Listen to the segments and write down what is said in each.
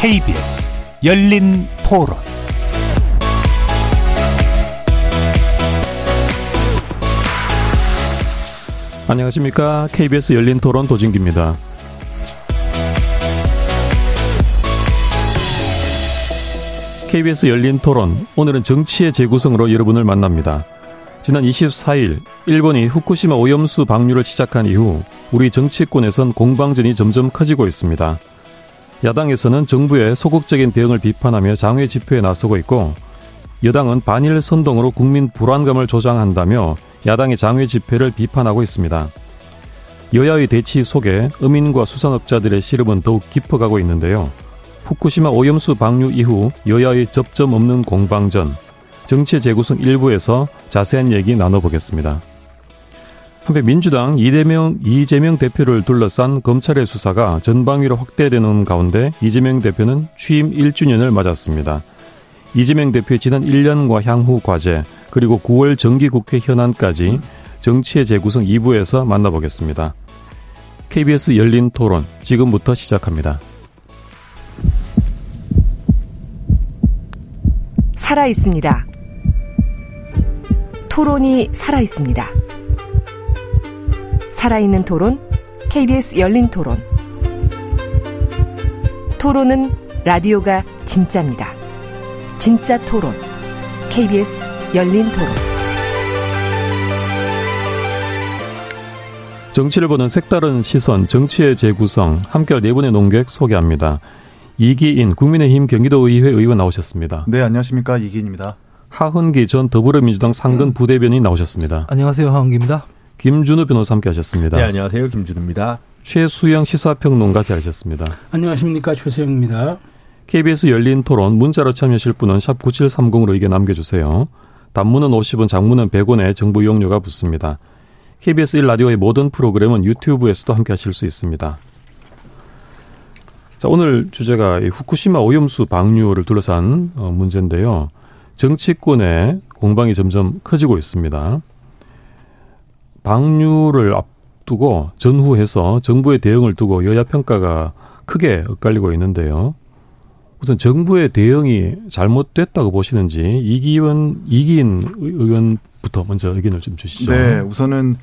KBS 열린 토론 안녕하십니까. KBS 열린 토론 도진기입니다. KBS 열린 토론. 오늘은 정치의 재구성으로 여러분을 만납니다. 지난 24일 일본이 후쿠시마 오염수 방류를 시작한 이후 우리 정치권에선 공방전이 점점 커지고 있습니다. 야당에서는 정부의 소극적인 대응을 비판하며 장외 집회에 나서고 있고 여당은 반일 선동으로 국민 불안감을 조장한다며 야당의 장외 집회를 비판하고 있습니다. 여야의 대치 속에 어민과 수산업자들의 시름은 더욱 깊어가고 있는데요. 후쿠시마 오염수 방류 이후 여야의 접점 없는 공방전, 정치 재구성 일부에서 자세한 얘기 나눠보겠습니다. 한편 민주당 이재명, 이재명 대표를 둘러싼 검찰의 수사가 전방위로 확대되는 가운데 이재명 대표는 취임 1주년을 맞았습니다. 이재명 대표의 지난 1년과 향후 과제, 그리고 9월 정기국회 현안까지 정치의 재구성 2부에서 만나보겠습니다. KBS 열린 토론 지금부터 시작합니다. 살아 있습니다. 토론이 살아 있습니다. 살아있는 토론, KBS 열린 토론. 토론은 라디오가 진짜입니다. 진짜 토론, KBS 열린 토론. 정치를 보는 색다른 시선, 정치의 재구성, 함께할 네 분의 농객 소개합니다. 이기인 국민의힘 경기도의회 의원 나오셨습니다. 네, 안녕하십니까. 이기인입니다. 하은기 전 더불어민주당 상근 부대변인 나오셨습니다. 안녕하세요. 하은기입니다. 김준우 변호사 함께 하셨습니다. 네, 안녕하세요. 김준우입니다. 최수영 시사평론가 자리하셨습니다. 안녕하십니까. 최수영입니다. KBS 열린 토론 문자로 참여하실 분은 샵 9730으로 의견 남겨주세요. 단문은 50원, 장문은 100원에 정보 이용료가 붙습니다. KBS 1라디오의 모든 프로그램은 유튜브에서도 함께 하실 수 있습니다. 자, 오늘 주제가 후쿠시마 오염수 방류를 둘러싼 어, 문제인데요. 정치권의 공방이 점점 커지고 있습니다. 방류를 앞두고 전후해서 정부의 대응을 두고 여야 평가가 크게 엇갈리고 있는데요. 우선 정부의 대응이 잘못됐다고 보시는지 이기원 이기인 의원부터 먼저 의견을 좀 주시죠. 네, 우선은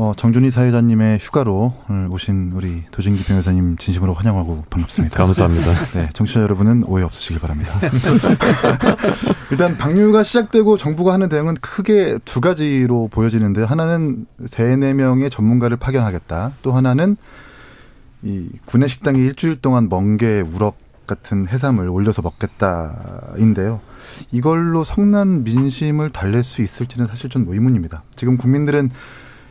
어, 정준희 사회자님의 휴가로 오늘 오신 우리 도진기 변호사님 진심으로 환영하고 반갑습니다. 감사합니다. 네, 청취자 여러분은 오해 없으시길 바랍니다. 일단 방류가 시작되고 정부가 하는 대응은 크게 두 가지로 보여지는데 하나는 세네 명의 전문가를 파견하겠다. 또 하나는 이 구내 식당에 일주일 동안 멍게, 우럭 같은 해삼을 올려서 먹겠다인데요. 이걸로 성난 민심을 달랠 수 있을지는 사실 좀 의문입니다. 지금 국민들은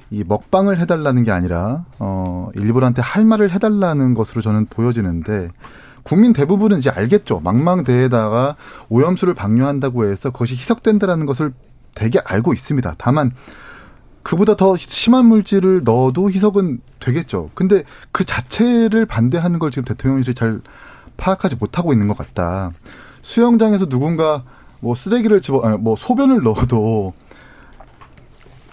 이 먹방을 해달라는 게 아니라 어 일본한테 할 말을 해달라는 것으로 저는 보여지는데 국민 대부분은 이제 알겠죠. 망망대에다가 오염수를 방류한다고 해서 그것이 희석된다라는 것을 되게 알고 있습니다. 다만 그보다 더 심한 물질을 넣어도 희석은 되겠죠. 근데 그 자체를 반대하는 걸 지금 대통령실이 잘 파악하지 못하고 있는 것 같다. 수영장에서 누군가 뭐 쓰레기를 집어, 뭐 소변을 넣어도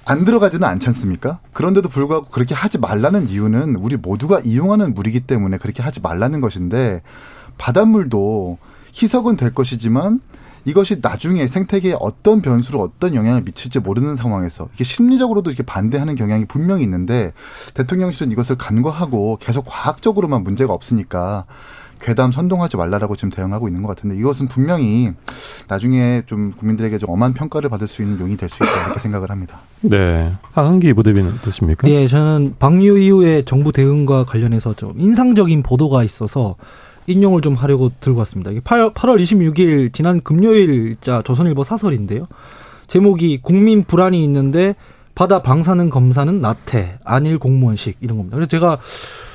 안 들어가지는 않지 않습니까? 그런데도 불구하고 그렇게 하지 말라는 이유는 우리 모두가 이용하는 물이기 때문에 그렇게 하지 말라는 것인데 바닷물도 희석은 될 것이지만 이것이 나중에 생태계에 어떤 변수로 어떤 영향을 미칠지 모르는 상황에서 이게 심리적으로도 이렇게 반대하는 경향이 분명히 있는데 대통령실은 이것을 간과하고 계속 과학적으로만 문제가 없으니까 괴담 선동하지 말라라고 지금 대응하고 있는 것 같은데 이것은 분명히 나중에 좀 국민들에게 좀 엄한 평가를 받을 수 있는 용이 될 수 있다 이렇게 생각을 합니다. 네. 하은기 부대변인 어떠십니까? 예, 저는 방류 이후에 정부 대응과 관련해서 좀 인상적인 보도가 있어서 인용을 좀 하려고 들고 왔습니다. 이게 8, 8월 26일 지난 금요일자 조선일보 사설인데요. 제목이 국민 불안이 있는데 바다 방사능 검사는 나태 안일 공무원식 이런 겁니다. 그래서 제가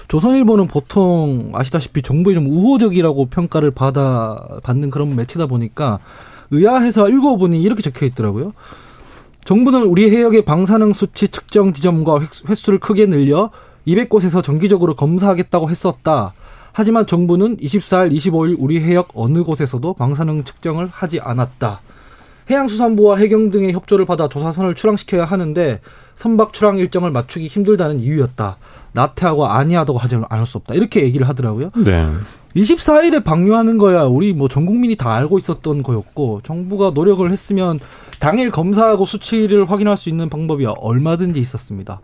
조선일보는 보통 아시다시피 정부에 좀 우호적이라고 평가를 받아 받는 그런 매체다 보니까 의아해서 읽어보니 이렇게 적혀 있더라고요. 정부는 우리 해역의 방사능 수치 측정 지점과 횟수를 크게 늘려 200곳에서 정기적으로 검사하겠다고 했었다. 하지만 정부는 24일, 25일 우리 해역 어느 곳에서도 방사능 측정을 하지 않았다. 해양수산부와 해경 등의 협조를 받아 조사선을 출항시켜야 하는데 선박 출항 일정을 맞추기 힘들다는 이유였다. 나태하고 아니하다고 하지 않을 수 없다. 이렇게 얘기를 하더라고요. 네. 24일에 방류하는 거야 우리 뭐 전 국민이 다 알고 있었던 거였고 정부가 노력을 했으면 당일 검사하고 수치를 확인할 수 있는 방법이 얼마든지 있었습니다.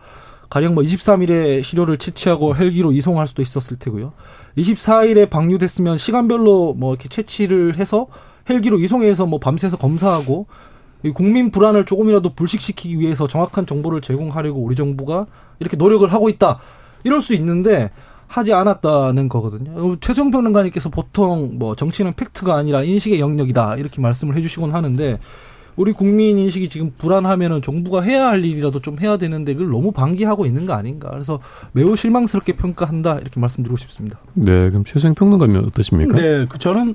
가령 뭐 23일에 시료를 채취하고 헬기로 이송할 수도 있었을 테고요. 24일에 방류됐으면 시간별로 뭐 이렇게 채취를 해서 헬기로 이송해서 뭐 밤새서 검사하고 국민 불안을 조금이라도 불식시키기 위해서 정확한 정보를 제공하려고 우리 정부가 이렇게 노력을 하고 있다. 이럴 수 있는데 하지 않았다는 거거든요. 최종 평론가님께서 보통 뭐 정치는 팩트가 아니라 인식의 영역이다 이렇게 말씀을 해주시곤 하는데 우리 국민 인식이 지금 불안하면은 정부가 해야 할 일이라도 좀 해야 되는데 그걸 너무 방기하고 있는 거 아닌가. 그래서 매우 실망스럽게 평가한다 이렇게 말씀드리고 싶습니다. 네, 그럼 최생 평론가님 어떠십니까? 네, 그 저는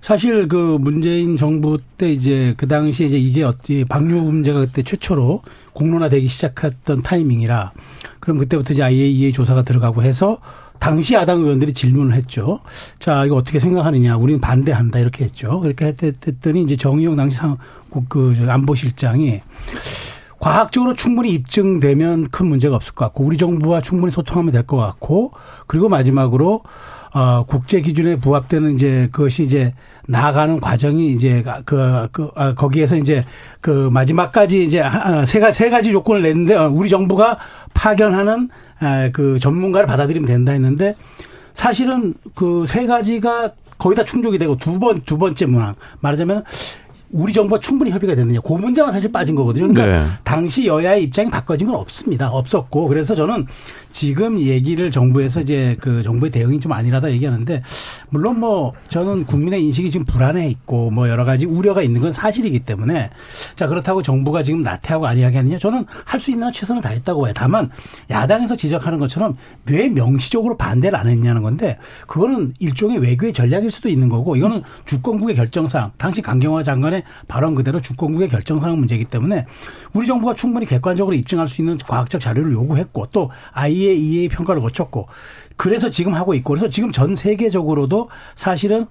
사실 그 문재인 정부 때 이제 그 당시에 이제 이게 어떻게 방류 문제가 그때 최초로 공론화되기 시작했던 타이밍이라 그럼 그때부터 이제 IAEA 조사가 들어가고 해서 당시 야당 의원들이 질문을 했죠. 자, 이거 어떻게 생각하느냐. 우리는 반대한다. 이렇게 했죠. 그렇게 했더니 이제 정의용 당시 상, 그 안보실장이 과학적으로 충분히 입증되면 큰 문제가 없을 것 같고 우리 정부와 충분히 소통하면 될 것 같고 그리고 마지막으로 어, 국제 기준에 부합되는 이제 그것이 이제 나아가는 과정이 이제 그, 그, 아, 거기에서 이제 그 마지막까지 이제 세 가지, 세 가지 조건을 냈는데 어, 우리 정부가 파견하는 아, 그 전문가를 받아들이면 된다 했는데 사실은 그 세 가지가 거의 다 충족이 되고 두 번, 두 번째 문항. 말하자면 우리 정부가 충분히 협의가 됐느냐. 그 문제만 사실 빠진 거거든요. 그러니까 네. 당시 여야의 입장이 바꿔진 건 없습니다. 없었고. 그래서 저는 지금 얘기를 정부에서 이제 그 정부의 대응이 좀 아니라다 얘기하는데 물론 뭐 저는 국민의 인식이 지금 불안해 있고 뭐 여러 가지 우려가 있는 건 사실이기 때문에 자 그렇다고 정부가 지금 나태하고 아니하겠느냐 저는 할 수 있는 최선을 다했다고 봐요. 다만 야당에서 지적하는 것처럼 왜 명시적으로 반대를 안 했냐는 건데 그거는 일종의 외교의 전략일 수도 있는 거고 이거는 주권국의 결정사항 당시 강경화 장관의 발언 그대로 주권국의 결정사항 문제이기 때문에 우리 정부가 충분히 객관적으로 입증할 수 있는 과학적 자료를 요구했고 또 IAEA 평가를 거쳤고 그래서 지금 하고 있고 그래서 지금 전 세계적으로도 사실은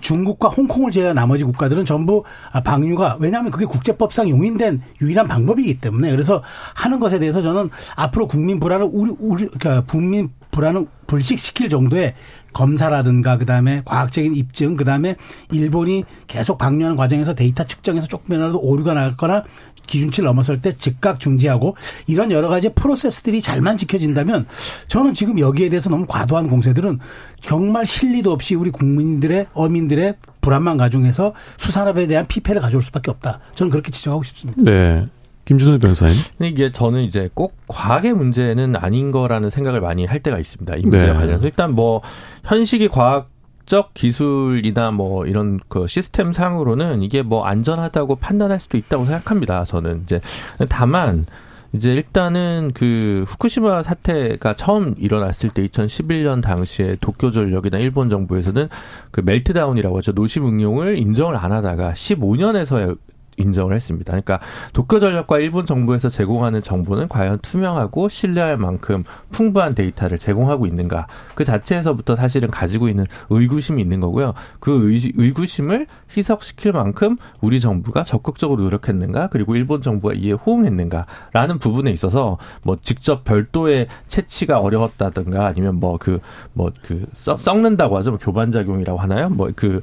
중국과 홍콩을 제외한 나머지 국가들은 전부 방류가 왜냐하면 그게 국제법상 용인된 유일한 방법이기 때문에 그래서 하는 것에 대해서 저는 앞으로 국민 불안을 우리 우리 그러니까 국민 불안을 불식시킬 정도의 검사라든가 그다음에 과학적인 입증 그다음에 일본이 계속 방류하는 과정에서 데이터 측정에서 조금이라도 오류가 나거나 기준치를 넘어설 때 즉각 중지하고 이런 여러 가지 프로세스들이 잘만 지켜진다면 저는 지금 여기에 대해서 너무 과도한 공세들은 정말 실리도 없이 우리 국민들의 어민들의 불안만 가중해서 수산업에 대한 피폐를 가져올 수밖에 없다. 저는 그렇게 지적하고 싶습니다. 네. 김준호 변호사님. 이게 저는 이제 꼭 과학의 문제는 아닌 거라는 생각을 많이 할 때가 있습니다. 이 문제와 네. 관련해서 일단 뭐 현식이 과학 적 기술이나 뭐 이런 그 시스템 상으로는 이게 뭐 안전하다고 판단할 수도 있다고 생각합니다. 저는 이제 다만 이제 일단은 그 후쿠시마 사태가 처음 일어났을 때 2011년 당시에 도쿄 전력이나 일본 정부에서는 그 멜트다운이라고 하죠. 노심 응용을 인정을 안 하다가 15년에서 인정을 했습니다. 그러니까 도쿄 전력과 일본 정부에서 제공하는 정보는 과연 투명하고 신뢰할 만큼 풍부한 데이터를 제공하고 있는가 그 자체에서부터 사실은 가지고 있는 의구심이 있는 거고요. 그 의, 의구심을 희석시킬 만큼 우리 정부가 적극적으로 노력했는가 그리고 일본 정부가 이에 호응했는가라는 부분에 있어서 뭐 직접 별도의 채취가 어려웠다든가 아니면 뭐 그 뭐그 썩는다고 하죠. 뭐 교반작용이라고 하나요? 뭐 그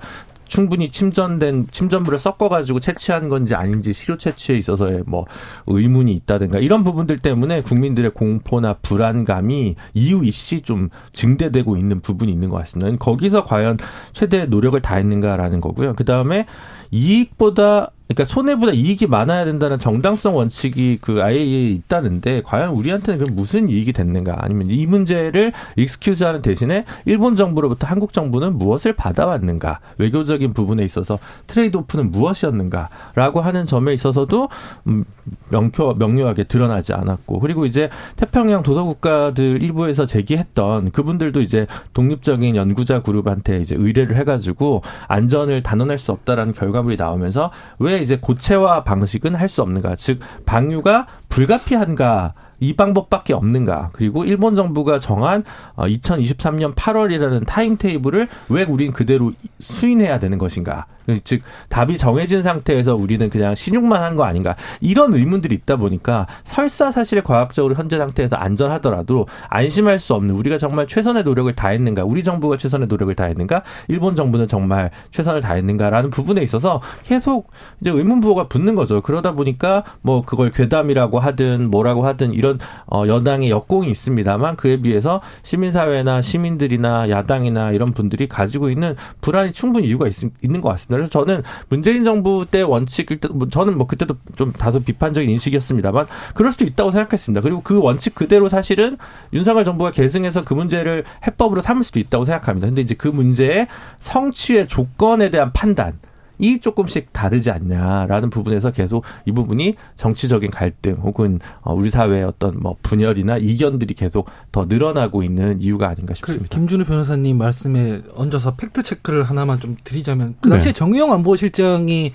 충분히 침전된 침전물을 섞어가지고 채취한 건지 아닌지 시료 채취에 있어서의 뭐 의문이 있다든가 이런 부분들 때문에 국민들의 공포나 불안감이 이유 이씨 좀 증대되고 있는 부분이 있는 것 같습니다. 거기서 과연 최대 노력을 다했는가라는 거고요. 그 다음에 이익보다 그러니까 손해보다 이익이 많아야 된다는 정당성 원칙이 그 IAEA에 있다는데 과연 우리한테는 그럼 무슨 이익이 됐는가? 아니면 이 문제를 익스큐즈하는 대신에 일본 정부로부터 한국 정부는 무엇을 받아왔는가? 외교적인 부분에 있어서 트레이드 오프는 무엇이었는가라고 하는 점에 있어서도 음, 명표 명료하게 드러나지 않았고 그리고 이제 태평양 도서 국가들 일부에서 제기했던 그분들도 이제 독립적인 연구자 그룹한테 이제 의뢰를 해가지고 안전을 단언할 수 없다라는 결과물이 나오면서 왜 이제 고체화 방식은 할 수 없는가? 즉 방류가 불가피한가 이 방법밖에 없는가? 그리고 일본 정부가 정한 2023년 어, 8월이라는 타임 테이블을 왜 우린 그대로 수인해야 되는 것인가? 즉 답이 정해진 상태에서 우리는 그냥 신용만 한 거 아닌가 이런 의문들이 있다 보니까 설사 사실 과학적으로 현재 상태에서 안전하더라도 안심할 수 없는 우리가 정말 최선의 노력을 다했는가 우리 정부가 최선의 노력을 다했는가 일본 정부는 정말 최선을 다했는가라는 부분에 있어서 계속 이제 의문 부호가 붙는 거죠 그러다 보니까 뭐 그걸 괴담이라고 하든 뭐라고 하든 이런 어 여당의 역공이 있습니다만 그에 비해서 시민사회나 시민들이나 야당이나 이런 분들이 가지고 있는 불안이 충분히 이유가 있, 있는 것 같습니다. 그래서 저는 문재인 정부 때 원칙 뭐 저는 뭐 그때도 좀 다소 비판적인 인식이었습니다만 그럴 수도 있다고 생각했습니다. 그리고 그 원칙 그대로 사실은 윤석열 정부가 계승해서 그 문제를 해법으로 삼을 수도 있다고 생각합니다. 근데 이제 그 문제의 성취의 조건에 대한 판단 이 조금씩 다르지 않냐라는 부분에서 계속 이 부분이 정치적인 갈등 혹은 어, 우리 사회의 어떤 뭐 분열이나 이견들이 계속 더 늘어나고 있는 이유가 아닌가 그 싶습니다. 그 김준우 변호사님 말씀에 얹어서 팩트 체크를 하나만 좀 드리자면 그 당시에 네. 정의용 안보실장이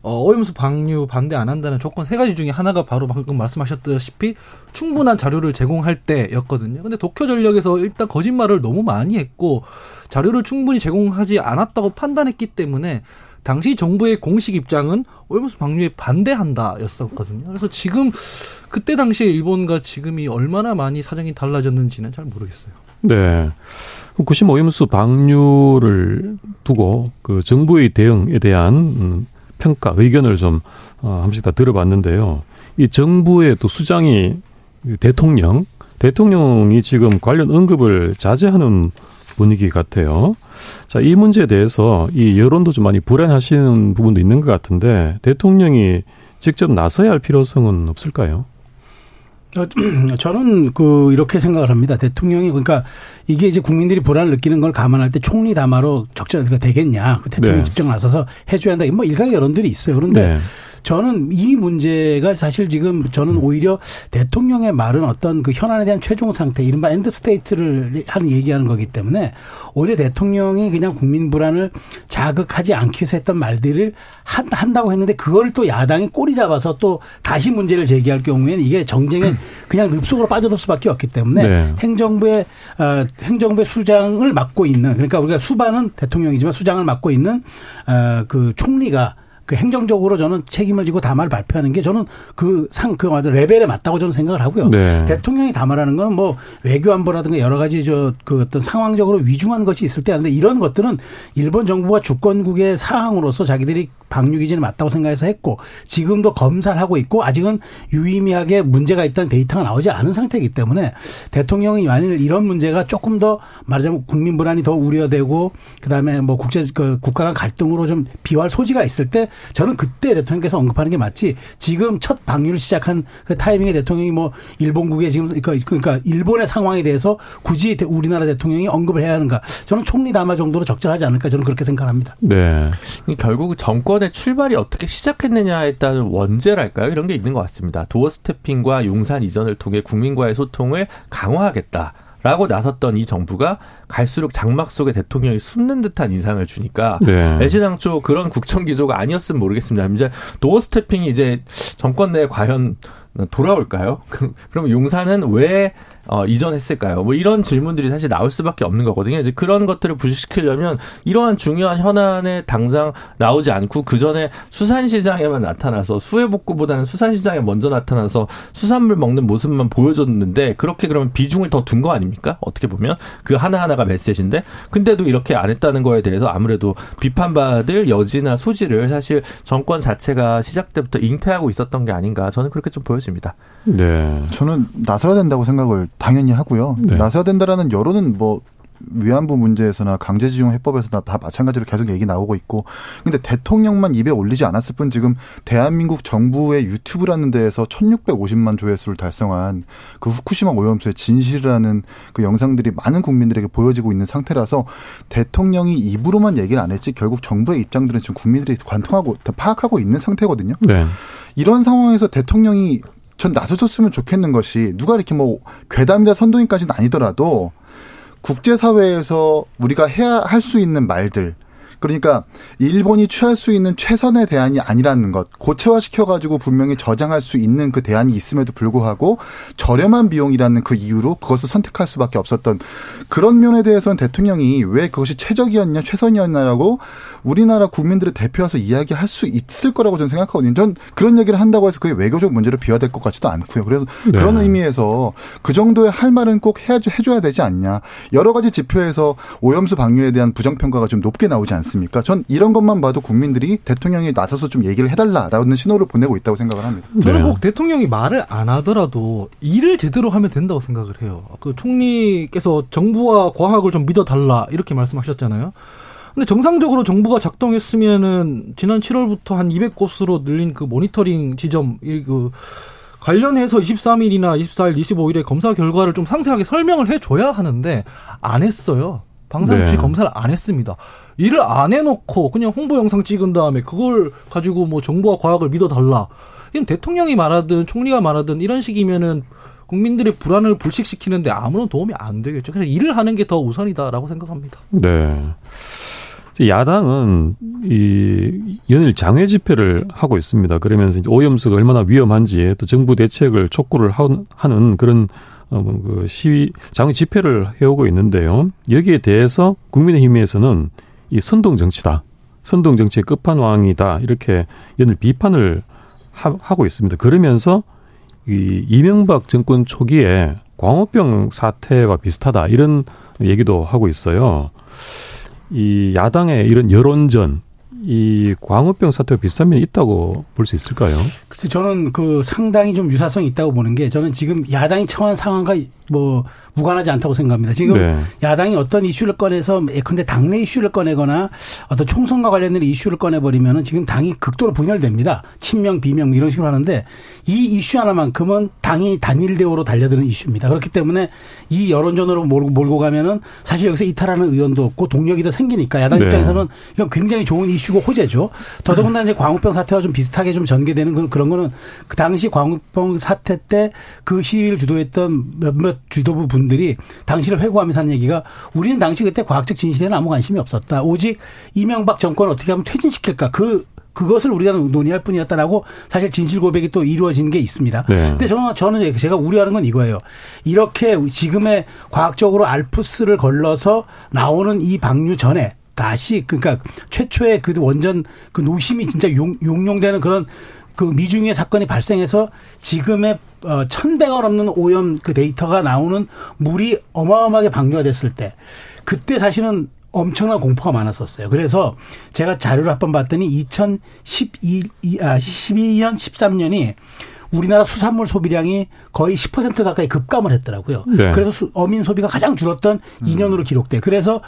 어, 오염수 방류 반대 안 한다는 조건 세 가지 중에 하나가 바로 방금 말씀하셨다시피 충분한 자료를 제공할 때였거든요. 근데 도쿄 전력에서 일단 거짓말을 너무 많이 했고 자료를 충분히 제공하지 않았다고 판단했기 때문에 당시 정부의 공식 입장은 오염수 방류에 반대한다였었거든요. 그래서 지금 그때 당시에 일본과 지금이 얼마나 많이 사정이 달라졌는지는 잘 모르겠어요. 네. 후쿠시마 오염수 방류를 두고 그 정부의 대응에 대한 음, 평가 의견을 좀 어, 한 번씩 다 들어봤는데요. 이 정부의 또 수장이 대통령 대통령이 지금 관련 언급을 자제하는 분위기 같아요. 자, 이 문제에 대해서 이 여론도 좀 많이 불안하시는 부분도 있는 것 같은데 대통령이 직접 나서야 할 필요성은 없을까요? 어, 저는 그 이렇게 생각을 합니다. 대통령이 그러니까 이게 이제 국민들이 불안을 느끼는 걸 감안할 때 총리 담화로 적절하게 되겠냐. 그 대통령이 네. 직접 나서서 해줘야 한다. 뭐 일각의 여론들이 있어요. 그런데 네. 저는 이 문제가 사실 지금 저는 오히려 대통령의 말은 어떤 그 현안에 대한 최종 상태, 이른바 end state를 하는 얘기하는 거기 때문에 오히려 대통령이 그냥 국민 불안을 자극하지 않기 위해서 했던 말들을 한다고 했는데 그걸 또 야당이 꼬리 잡아서 또 다시 문제를 제기할 경우에는 이게 정쟁에 그냥 늪속으로 빠져들 수밖에 없기 때문에 네. 행정부의 어, 행정부의 수장을 맡고 있는 그러니까 우리가 수반은 대통령이지만 수장을 맡고 있는 어, 그 총리가 그 행정적으로 저는 책임을 지고 담화를 발표하는 게 저는 그 상, 그 레벨에 맞다고 저는 생각을 하고요. 네. 대통령이 담화라는 건 뭐 외교안보라든가 여러 가지 저 그 어떤 상황적으로 위중한 것이 있을 때 하는데 이런 것들은 일본 정부가 주권국의 사항으로서 자기들이 방류 기준에 맞다고 생각해서 했고 지금도 검사를 하고 있고 아직은 유의미하게 문제가 있다는 데이터가 나오지 않은 상태이기 때문에 대통령이 만일 이런 문제가 조금 더 말하자면 국민 불안이 더 우려되고 그다음에 뭐 국제 그 국가 간 갈등으로 좀 비화할 소지가 있을 때 저는 그때 대통령께서 언급하는 게 맞지 지금 첫 방류를 시작한 그 타이밍에 대통령이 뭐 일본국의 지금 그러니까, 그러니까 일본의 상황에 대해서 굳이 우리나라 대통령이 언급을 해야 하는가 저는 총리 담화 정도로 적절하지 않을까 저는 그렇게 생각합니다. 네. 결국 정권 의 출발이 어떻게 시작했느냐에 따른 원죄랄까요? 이런 게 있는 것 같습니다. 도어 스태핑과 용산 이전을 통해 국민과의 소통을 강화하겠다. 라고 나섰던 이 정부가 갈수록 장막 속에 대통령이 숨는 듯한 인상을 주니까 네. 애시당초 그런 국정 기조가 아니었으면 모르겠습니다. 이제 도어 스태핑이 이제 정권 내에 과연 돌아올까요? 그럼 용산은 왜 어, 이전했을까요? 뭐 이런 질문들이 사실 나올 수밖에 없는 거거든요. 이제 그런 것들을 부식시키려면 이러한 중요한 현안에 당장 나오지 않고 그 전에 수산시장에만 나타나서 수해복구보다는 수산시장에 먼저 나타나서 수산물 먹는 모습만 보여줬는데 그렇게 그러면 비중을 더 둔 거 아닙니까? 어떻게 보면 그 하나 하나가 메시지인데 근데도 이렇게 안 했다는 거에 대해서 아무래도 비판받을 여지나 소지를 사실 정권 자체가 시작 때부터 잉태하고 있었던 게 아닌가 저는 그렇게 좀 보여집니다. 네. 저는 나서야 된다고 생각을 당연히 하고요. 네. 나서야 된다라는 여론은 뭐 위안부 문제에서나 강제징용 해법에서나 다 마찬가지로 계속 얘기 나오고 있고 근데 대통령만 입에 올리지 않았을 뿐 지금 대한민국 정부의 유튜브라는 데에서 1650만 조회수를 달성한 그 후쿠시마 오염수의 진실이라는 그 영상들이 많은 국민들에게 보여지고 있는 상태라서 대통령이 입으로만 얘기를 안 했지 결국 정부의 입장들은 지금 국민들이 관통하고 파악하고 있는 상태거든요. 네. 이런 상황에서 대통령이 전 나서줬으면 좋겠는 것이 누가 이렇게 뭐 괴담이다 선동인까지는 아니더라도 국제사회에서 우리가 해야 할 수 있는 말들 그러니까 일본이 취할 수 있는 최선의 대안이 아니라는 것, 고체화시켜 가지고 분명히 저장할 수 있는 그 대안이 있음에도 불구하고 저렴한 비용이라는 그 이유로 그것을 선택할 수밖에 없었던 그런 면에 대해서는 대통령이 왜 그것이 최적이었냐, 최선이었냐라고 우리나라 국민들의 대표와서 이야기할 수 있을 거라고 저는 생각하거든요. 전 그런 얘기를 한다고 해서 그게 외교적 문제로 비화될 것 같지도 않고요. 그래서 네. 그런 의미에서 그 정도의 할 말은 꼭 해야, 해줘야 되지 않냐. 여러 가지 지표에서 오염수 방류에 대한 부정평가가 좀 높게 나오지 않습니까? 전 이런 것만 봐도 국민들이 대통령이 나서서 좀 얘기를 해달라라는 신호를 보내고 있다고 생각을 합니다. 저는 꼭 대통령이 말을 안 하더라도 일을 제대로 하면 된다고 생각을 해요. 그 총리께서 정부와 과학을 좀 믿어달라 이렇게 말씀하셨잖아요. 근데 정상적으로 정부가 작동했으면은 지난 7월부터 한 200곳으로 늘린 그 모니터링 지점 그 관련해서 23일이나 24일, 25일에 검사 결과를 좀 상세하게 설명을 해줘야 하는데 안 했어요. 방사능 네. 검사를 안 했습니다. 일을 안 해놓고 그냥 홍보 영상 찍은 다음에 그걸 가지고 뭐 정부와 과학을 믿어달라. 이건 대통령이 말하든 총리가 말하든 이런 식이면은 국민들의 불안을 불식시키는데 아무런 도움이 안 되겠죠. 그래서 일을 하는 게 더 우선이다라고 생각합니다. 네. 야당은 이 연일 장외 집회를 하고 있습니다. 그러면서 오염수가 얼마나 위험한지 또 정부 대책을 촉구를 하는 그런 어, 뭐그 시위 장외 집회를 해오고 있는데요. 여기에 대해서 국민의힘에서는 이 선동 정치다. 선동 정치의 끝판왕이다. 이렇게 연일 비판을 하, 하고 있습니다. 그러면서 이 이명박 정권 초기에 광우병 사태와 비슷하다. 이런 얘기도 하고 있어요. 이 야당의 이런 여론전 이 광우병 사태와 비슷한 면이 있다고 볼 수 있을까요? 글쎄 저는 그 상당히 좀 유사성이 있다고 보는 게 저는 지금 야당이 처한 상황과 뭐 무관하지 않다고 생각합니다. 지금 네. 야당이 어떤 이슈를 꺼내서 예컨대 당내 이슈를 꺼내거나 어떤 총선과 관련된 이슈를 꺼내버리면은 지금 당이 극도로 분열됩니다. 친명, 비명 이런 식으로 하는데 이 이슈 하나만큼은 당이 단일 대우로 달려드는 이슈입니다. 그렇기 때문에 이 여론전으로 몰고, 몰고 가면은 사실 여기서 이탈하는 의원도 없고 동력이 더 생기니까 야당 네. 입장에서는 이건 굉장히 좋은 이슈 고 호재죠. 더더군다나 이제 광우병 사태와 좀 비슷하게 좀 전개되는 그런, 그런 거는 그 당시 광우병 사태 때 그 시위를 주도했던 몇몇 주도부 분들이 당시를 회고하면서 하는 얘기가 우리는 당시 그때 과학적 진실에는 아무 관심이 없었다. 오직 이명박 정권을 어떻게 하면 퇴진시킬까. 그 그것을 우리가 논의할 뿐이었다라고 사실 진실 고백이 또 이루어진 게 있습니다. 네. 근데 저는 저는 제가 우려하는 건 이거예요. 이렇게 지금의 과학적으로 알프스를 걸러서 나오는 이 방류 전에 다시 그러니까 최초의 그 원전 그 노심이 진짜 용, 용용되는 그런 그 미중의 사건이 발생해서 지금의 어, 천배가 넘는 오염 그 데이터가 나오는 물이 어마어마하게 방류가 됐을 때 그때 사실은 엄청난 공포가 많았었어요. 그래서 제가 자료를 한 번 봤더니 2012, 아, 12년, 13년이 우리나라 수산물 소비량이 거의 10% 가까이 급감을 했더라고요. 네. 그래서 어민 소비가 가장 줄었던 음. 2년으로 기록돼. 그래서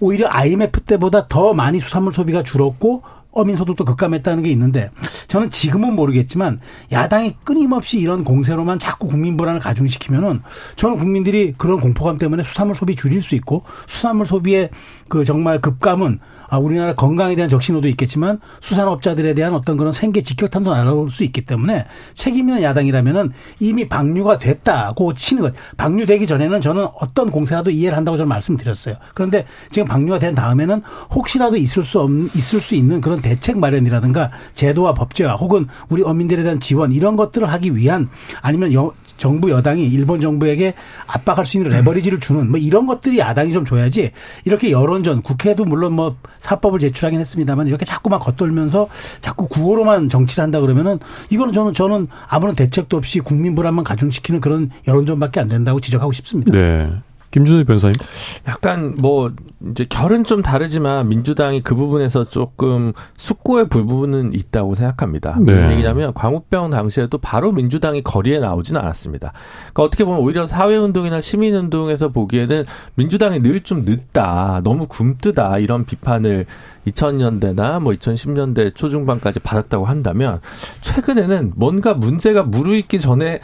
오히려 IMF 때보다 더 많이 수산물 소비가 줄었고 어민 소득도 급감했다는 게 있는데 저는 지금은 모르겠지만 야당이 끊임없이 이런 공세로만 자꾸 국민 불안을 가중시키면은 저는 국민들이 그런 공포감 때문에 수산물 소비 줄일 수 있고 수산물 소비의 그 정말 급감은 아, 우리나라 건강에 대한 적신호도 있겠지만 수산업자들에 대한 어떤 그런 생계 직격탄도 날아올 수 있기 때문에 책임 있는 야당이라면은 이미 방류가 됐다고 치는 것. 방류되기 전에는 저는 어떤 공세라도 이해를 한다고 저는 말씀드렸어요. 그런데 지금 방류가 된 다음에는 혹시라도 있을 수 없, 있을 수 있는 그런 대책 마련이라든가 제도와 법제화 혹은 우리 어민들에 대한 지원 이런 것들을 하기 위한 아니면 여, 정부 여당이 일본 정부에게 압박할 수 있는 레버리지를 주는 뭐 이런 것들이 야당이 좀 줘야지 이렇게 여론전 국회도 물론 뭐 사법을 제출하긴 했습니다만 이렇게 자꾸만 겉돌면서 자꾸 구호로만 정치를 한다 그러면은 이거는 저는 저는 아무런 대책도 없이 국민 불안만 가중시키는 그런 여론전밖에 안 된다고 지적하고 싶습니다. 네. 김준일 변호사님. 약간 뭐 이제 결은 좀 다르지만 민주당이 그 부분에서 조금 숙고의 불부분은 있다고 생각합니다. 네. 무슨 얘기냐면 광우병 당시에도 바로 민주당이 거리에 나오지는 않았습니다. 그러니까 어떻게 보면 오히려 사회운동이나 시민운동에서 보기에는 민주당이 늘 좀 늦다, 너무 굼뜨다 이런 비판을 2000년대나 뭐 2010년대 초중반까지 받았다고 한다면 최근에는 뭔가 문제가 무르익기 전에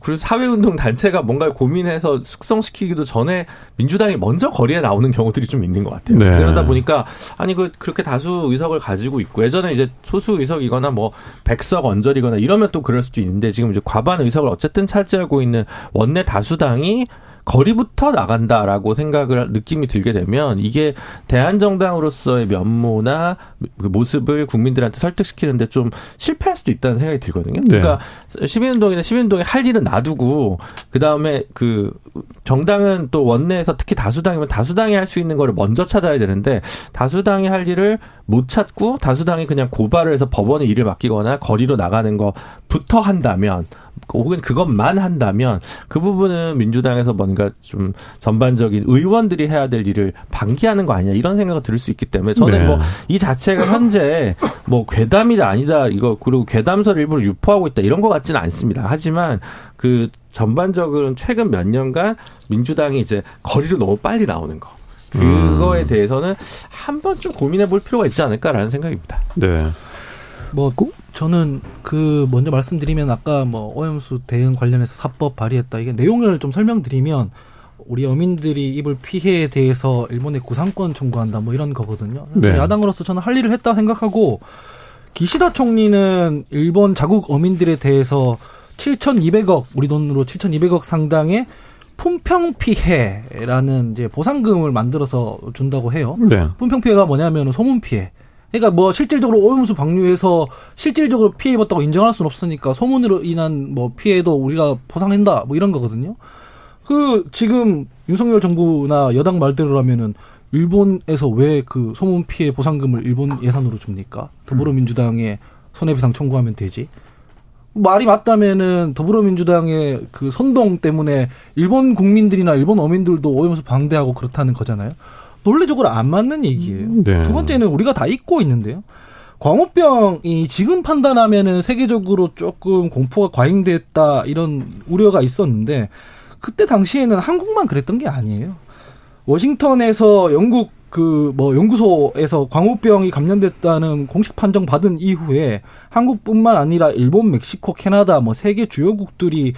그리고 사회운동 단체가 뭔가 고민해서 숙성시키기도 전에 민주당이 먼저 거리에 나오는 경우들이 좀 있는 것 같아요. 네. 그러다 보니까 아니 그 그렇게 다수 의석을 가지고 있고 예전에 이제 소수 의석이거나 뭐 백석 언저리거나 이러면 또 그럴 수도 있는데 지금 이제 과반 의석을 어쨌든 차지하고 있는 원내 다수당이 거리부터 나간다라고 생각을 느낌이 들게 되면 이게 대한정당으로서의 면모나 그 모습을 국민들한테 설득시키는데 좀 실패할 수도 있다는 생각이 들거든요. 네. 그러니까 시민운동이나 시민운동에 할 일은 놔두고 그 다음에 그 정당은 또 원내에서 특히 다수당이면 다수당이 할 수 있는 거를 먼저 찾아야 되는데 다수당이 할 일을 못 찾고 다수당이 그냥 고발을 해서 법원에 일을 맡기거나 거리로 나가는 거부터 한다면 혹은 그것만 한다면 그 부분은 민주당에서 뭔가 좀 전반적인 의원들이 해야 될 일을 방기하는 거 아니냐 이런 생각을 들을 수 있기 때문에 저는 네. 뭐이 자체가 현재 뭐 괴담이다 아니다 이거 그리고 괴담서를 일부러 유포하고 있다 이런 것 같지는 않습니다. 하지만 그 전반적으로는 최근 몇 년간 민주당이 이제 거리로 너무 빨리 나오는 거 그거에 대해서는 한번 좀 고민해 볼 필요가 있지 않을까라는 생각입니다. 네. 뭐 저는 그 먼저 말씀드리면 아까 뭐 오염수 대응 관련해서 사법 발의했다 이게 내용을 좀 설명드리면 우리 어민들이 입을 피해에 대해서 일본에 구상권 청구한다 뭐 이런 거거든요. 네. 야당으로서 저는 할 일을 했다 생각하고 기시다 총리는 일본 자국 어민들에 대해서 7,200억 우리 돈으로 7,200억 상당의 품평 피해라는 이제 보상금을 만들어서 준다고 해요. 네. 품평 피해가 뭐냐면 소문 피해. 그러니까 뭐 실질적으로 오염수 방류해서 실질적으로 피해 입었다고 인정할 수는 없으니까 소문으로 인한 뭐 피해도 우리가 보상한다 뭐 이런 거거든요. 그 지금 윤석열 정부나 여당 말대로라면은 일본에서 왜 그 소문 피해 보상금을 일본 예산으로 줍니까? 더불어민주당에 손해배상 청구하면 되지. 말이 맞다면은 더불어민주당의 그 선동 때문에 일본 국민들이나 일본 어민들도 오염수 방대하고 그렇다는 거잖아요. 논리적으로 안 맞는 얘기예요. 네. 두 번째는 우리가 다 잊고 있는데요. 광우병이 지금 판단하면은 세계적으로 조금 공포가 과잉됐다 이런 우려가 있었는데 그때 당시에는 한국만 그랬던 게 아니에요. 워싱턴에서 영국 그 뭐 연구소에서 광우병이 감염됐다는 공식 판정 받은 이후에 한국뿐만 아니라 일본, 멕시코, 캐나다 뭐 세계 주요국들이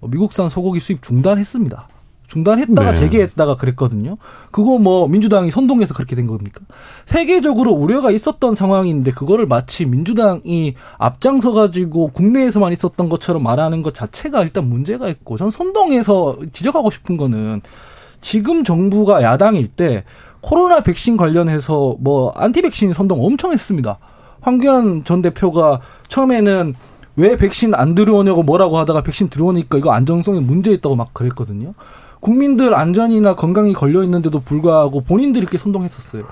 미국산 소고기 수입 중단했습니다. 중단했다가 네. 재개했다가 그랬거든요. 그거 뭐 민주당이 선동해서 그렇게 된 겁니까? 세계적으로 우려가 있었던 상황인데 그거를 마치 민주당이 앞장서 가지고 국내에서만 있었던 것처럼 말하는 것 자체가 일단 문제가 있고 전 선동해서 지적하고 싶은 거는 지금 정부가 야당일 때 코로나 백신 관련해서 뭐 안티 백신 선동 엄청 했습니다. 황교안 전 대표가 처음에는 왜 백신 안 들어오냐고 뭐라고 하다가 백신 들어오니까 이거 안정성에 문제 있다고 막 그랬거든요. 국민들 안전이나 건강이 걸려 있는데도 불구하고 본인들이 이렇게 선동했었어요.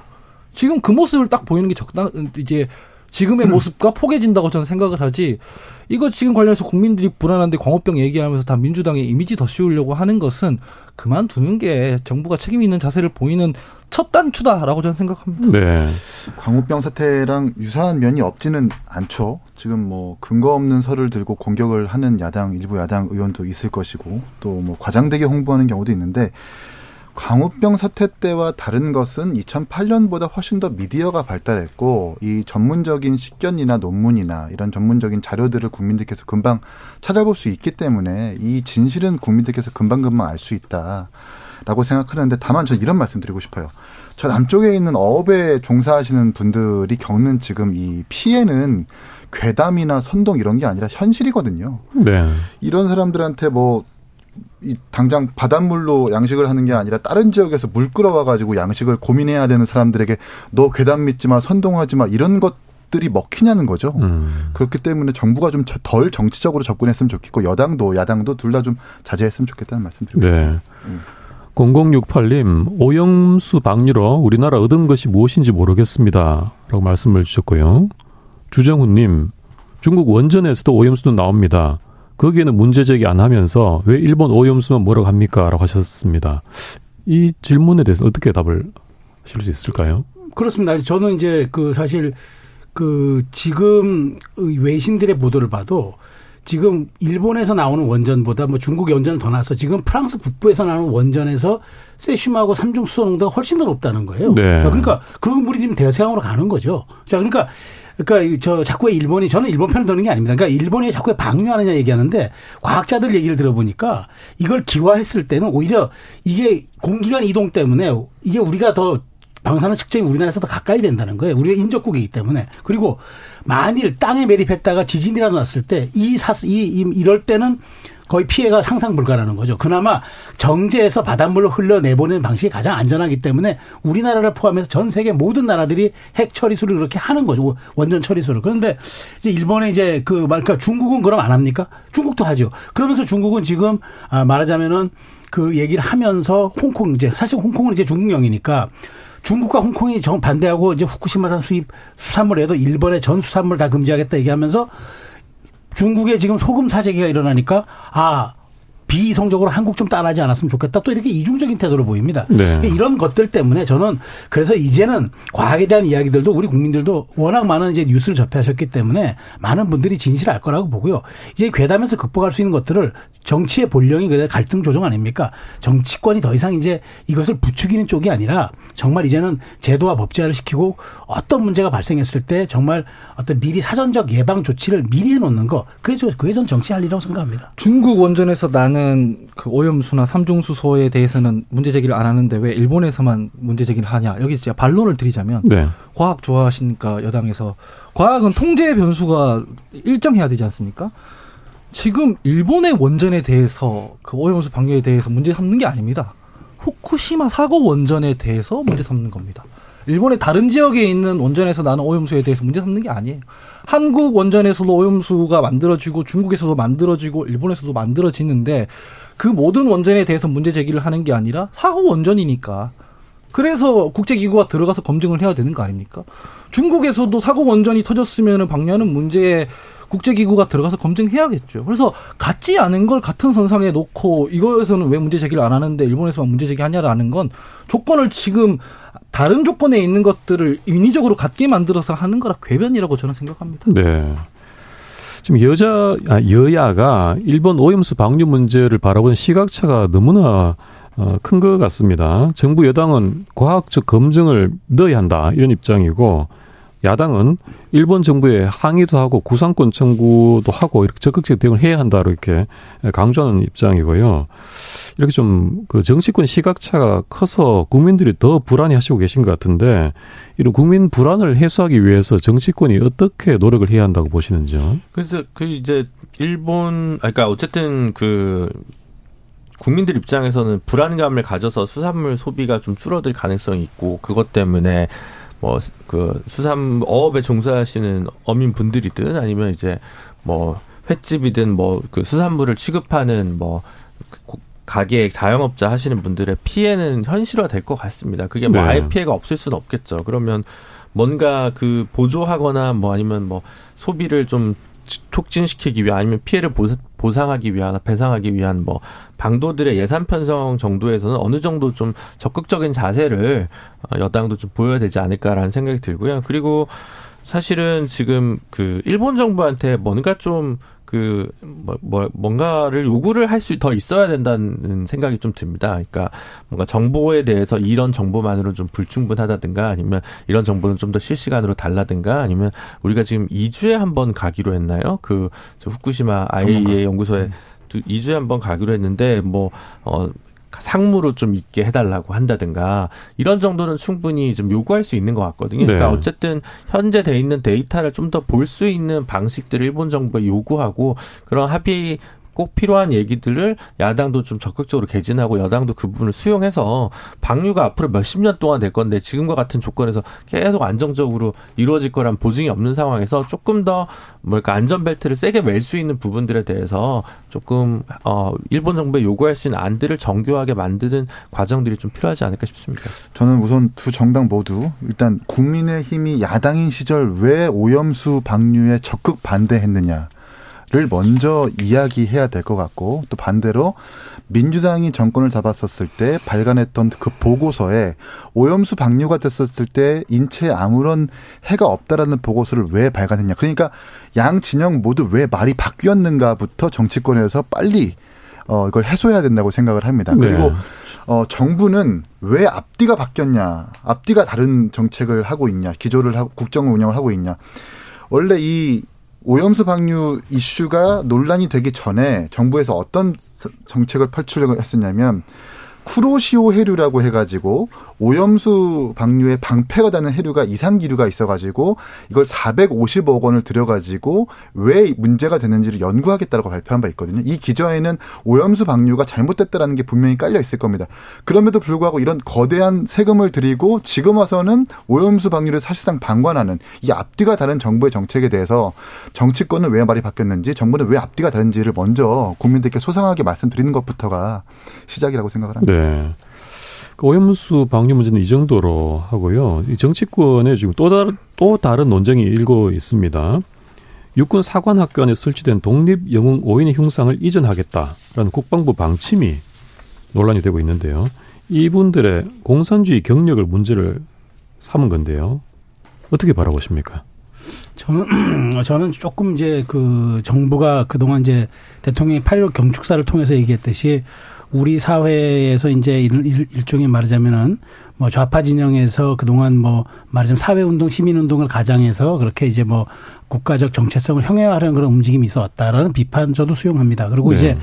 지금 그 모습을 딱 보이는 게 적당 이제 지금의 모습과 포개진다고 저는 생각을 하지. 이거 지금 관련해서 국민들이 불안한데 광우병 얘기하면서 다 민주당의 이미지 더 씌우려고 하는 것은 그만두는 게 정부가 책임 있는 자세를 보이는 첫 단추다라고 저는 생각합니다. 네. 광우병 사태랑 유사한 면이 없지는 않죠. 지금 뭐 근거 없는 설을 들고 공격을 하는 야당 일부 야당 의원도 있을 것이고 또 뭐 과장되게 홍보하는 경우도 있는데 광우병 사태 때와 다른 것은 2008년보다 훨씬 더 미디어가 발달했고 이 전문적인 식견이나 논문이나 이런 전문적인 자료들을 국민들께서 금방 찾아볼 수 있기 때문에 이 진실은 국민들께서 금방금방 알 수 있다 라고 생각하는데 다만 저 이런 말씀 드리고 싶어요. 저 남쪽에 있는 어업에 종사하시는 분들이 겪는 지금 이 피해는 괴담이나 선동 이런 게 아니라 현실이거든요. 네. 이런 사람들한테 뭐, 이 당장 바닷물로 양식을 하는 게 아니라 다른 지역에서 물 끌어와 가지고 양식을 고민해야 되는 사람들에게 너 괴담 믿지 마, 선동하지 마 이런 것 들이 먹히냐는 거죠. 음. 그렇기 때문에 정부가 좀 덜 정치적으로 접근했으면 좋겠고 여당도 야당도 둘 다 좀 자제했으면 좋겠다는 말씀 드리고 네. 음. 0068님, 오염수 방류로 우리나라 얻은 것이 무엇인지 모르겠습니다. 라고 말씀을 주셨고요. 주정훈님, 중국 원전에서도 오염수도 나옵니다. 거기에는 문제 제기 안 하면서 왜 일본 오염수만 뭐라고 합니까? 라고 하셨습니다. 이 질문에 대해서 어떻게 답을 하실 수 있을까요? 그렇습니다. 저는 이제 그 사실 그 지금 외신들의 보도를 봐도 지금 일본에서 나오는 원전보다 뭐 중국의 원전을 더 나서 지금 프랑스 북부에서 나오는 원전에서 세슘하고 삼중 수소 농도가 훨씬 더 높다는 거예요. 네. 그러니까 그 물이 지금 대서양으로 가는 거죠. 자, 그러니까 그러니까 저 자꾸 일본이 저는 일본 편을 드는 게 아닙니다. 그러니까 일본이 자꾸 방류하느냐 얘기하는데 과학자들 얘기를 들어보니까 이걸 기화했을 때는 오히려 이게 공기간 이동 때문에 이게 우리가 더 방사능 측정이 우리나라에서 더 가까이 된다는 거예요. 우리가 인접국이기 때문에. 그리고 만일 땅에 매립했다가 지진이라도 났을 때이 사스, 이, 이, 이럴 때는 거의 피해가 상상 불가라는 거죠. 그나마 정제해서 바닷물로 흘러내보내는 방식이 가장 안전하기 때문에 우리나라를 포함해서 전 세계 모든 나라들이 핵 처리수를 그렇게 하는 거죠. 원전 처리수를. 그런데 이제 일본에 이제 그 말까 중국은 그럼 안 합니까? 중국도 하죠. 그러면서 중국은 지금 아 말하자면은 그 얘기를 하면서 홍콩 이제 사실 홍콩은 이제 중국령이니까 중국과 홍콩이 정 반대하고 이제 후쿠시마산 수입 수산물에도 일본의 전 수산물 다 금지하겠다 얘기하면서 중국에 지금 소금 사재기가 일어나니까 아 비이성적으로 한국 좀 따라하지 않았으면 좋겠다. 또 이렇게 이중적인 태도를 보입니다. 네. 이런 것들 때문에 저는 그래서 이제는 과학에 대한 이야기들도 우리 국민들도 워낙 많은 이제 뉴스를 접하셨기 때문에 많은 분들이 진실을 알 거라고 보고요. 이제 괴담에서 극복할 수 있는 것들을 정치의 본령이 그래 갈등 조정 아닙니까? 정치권이 더 이상 이제 이것을 부추기는 쪽이 아니라 정말 이제는 제도와 법제화를 시키고 어떤 문제가 발생했을 때 정말 어떤 미리 사전적 예방 조치를 미리 해놓는 거 그게 저 그게 전 정치할 일이라고 생각합니다. 중국 원전에서 나는 그 오염수나 삼중수소에 대해서는 문제 제기를 안 하는데 왜 일본에서만 문제 제기를 하냐? 여기 진짜 반론을 드리자면 네. 과학 좋아하시니까 여당에서 과학은 통제의 변수가 일정해야 되지 않습니까? 지금 일본의 원전에 대해서 그 오염수 방류에 대해서 문제 삼는 게 아닙니다. 후쿠시마 사고 원전에 대해서 문제 삼는 겁니다. 일본의 다른 지역에 있는 원전에서 나는 오염수에 대해서 문제 삼는 게 아니에요. 한국 원전에서도 오염수가 만들어지고 중국에서도 만들어지고 일본에서도 만들어지는데 그 모든 원전에 대해서 문제 제기를 하는 게 아니라 사고 원전이니까 그래서 국제기구가 들어가서 검증을 해야 되는 거 아닙니까? 중국에서도 사고 원전이 터졌으면 방류하는 문제에 국제기구가 들어가서 검증해야겠죠. 그래서 같지 않은 걸 같은 선상에 놓고 이거에서는 왜 문제 제기를 안 하는데 일본에서만 문제 제기하냐라는 건 조건을 지금 다른 조건에 있는 것들을 인위적으로 갖게 만들어서 하는 거라 궤변이라고 저는 생각합니다. 네. 지금 여자 아, 여야가 일본 오염수 방류 문제를 바라보는 시각차가 너무나 어, 큰 것 같습니다. 정부 여당은 과학적 검증을 넣어야 한다 이런 입장이고 야당은 일본 정부에 항의도 하고 구상권 청구도 하고 이렇게 적극적 대응을 해야 한다 이렇게 강조하는 입장이고요. 이렇게 좀 그 정치권 시각차가 커서 국민들이 더 불안해하시고 계신 것 같은데 이런 국민 불안을 해소하기 위해서 정치권이 어떻게 노력을 해야 한다고 보시는지요? 그래서 그 이제 일본, 아, 그러니까 어쨌든 그 국민들 입장에서는 불안감을 가져서 수산물 소비가 좀 줄어들 가능성이 있고 그것 때문에 뭐 그 수산 어업에 종사하시는 어민 분들이든 아니면 이제 뭐 횟집이든 뭐 그 수산물을 취급하는 뭐 가게 자영업자 하시는 분들의 피해는 현실화 될 것 같습니다. 그게 뭐 네. 아예 피해가 없을 수는 없겠죠. 그러면 뭔가 그 보조하거나 뭐 아니면 뭐 소비를 좀 촉진시키기 위한 아니면 피해를 보상- 보상하기 위한 배상하기 위한 뭐 방도들의 예산 편성 정도에서는 어느 정도 좀 적극적인 자세를 어, 여당도 좀 보여야 되지 않을까라는 생각이 들고요. 그리고 사실은 지금 그 일본 정부한테 뭔가 좀 그, 뭐, 뭐, 뭔가를 요구를 할 수 더 있어야 된다는 생각이 좀 듭니다. 그러니까 뭔가 정보에 대해서 이런 정보만으로 좀 불충분하다든가 아니면 이런 정보는 좀 더 실시간으로 달라든가 아니면 우리가 지금 2주에 한 번 가기로 했나요? 그, 저 후쿠시마 IAEA 연구소에 두 2주에 한 번 가기로 했는데 뭐, 어, 상무로 좀 있게 해달라고 한다든가 이런 정도는 충분히 좀 요구할 수 있는 것 같거든요. 그러니까 네. 어쨌든 현재 돼 있는 데이터를 좀 더 볼 수 있는 방식들을 일본 정부에 요구하고 그런 합의 꼭 필요한 얘기들을 야당도 좀 적극적으로 개진하고 여당도 그 부분을 수용해서 방류가 앞으로 몇십 년 동안 될 건데 지금과 같은 조건에서 계속 안정적으로 이루어질 거란 보증이 없는 상황에서 조금 더 뭐랄까 안전벨트를 세게 맬수 있는 부분들에 대해서 조금 어 일본 정부에 요구할 수 있는 안들을 정교하게 만드는 과정들이 좀 필요하지 않을까 싶습니다. 저는 우선 두 정당 모두 일단 국민의힘이 야당인 시절 왜 오염수 방류에 적극 반대했느냐 를 먼저 이야기해야 될 것 같고 또 반대로 민주당이 정권을 잡았었을 때 발간했던 그 보고서에 오염수 방류가 됐었을 때 인체에 아무런 해가 없다라는 보고서를 왜 발간했냐. 그러니까 양 진영 모두 왜 말이 바뀌었는가부터 정치권에서 빨리 어 이걸 해소해야 된다고 생각을 합니다. 그리고 네. 어, 정부는 왜 앞뒤가 바뀌었냐, 앞뒤가 다른 정책을 하고 있냐, 기조를 하고 국정을 운영을 하고 있냐. 원래 이 오염수 방류 이슈가 논란이 되기 전에 정부에서 어떤 서- 정책을 펼치려고 했었냐면 쿠로시오 해류라고 해가지고 오염수 방류에 방패가 되는 해류가 이산기류가 있어가지고 이걸 450억 원을 들여가지고 왜 문제가 되는지를 연구하겠다고 발표한 바 있거든요. 이 기저에는 오염수 방류가 잘못됐다라는 게 분명히 깔려 있을 겁니다. 그럼에도 불구하고 이런 거대한 세금을 들이고 지금 와서는 오염수 방류를 사실상 방관하는 이 앞뒤가 다른 정부의 정책에 대해서 정치권은 왜 말이 바뀌었는지 정부는 왜 앞뒤가 다른지를 먼저 국민들께 소상하게 말씀드리는 것부터가 시작이라고 생각을 합니다. 네. 그 오염수 방류 문제는 이 정도로 하고요. 이 정치권에 지금 또 다른 또 다른 논쟁이 일고 있습니다. 육군 사관학교 안에 설치된 독립 영웅 5인의 흉상을 이전하겠다라는 국방부 방침이 논란이 되고 있는데요. 이분들의 공산주의 경력을 문제를 삼은 건데요. 어떻게 바라보십니까? 저는 저는 조금 이제 그 정부가 그동안 이제 대통령이 8.15 경축사를 통해서 얘기했듯이 우리 사회에서 이제 일, 일종의 말하자면은 뭐 좌파 진영에서 그동안 뭐 말하자면 사회운동, 시민운동을 가장해서 그렇게 이제 뭐 국가적 정체성을 형해하려는 그런 움직임이 있어 왔다라는 비판 저도 수용합니다. 그리고 네. 이제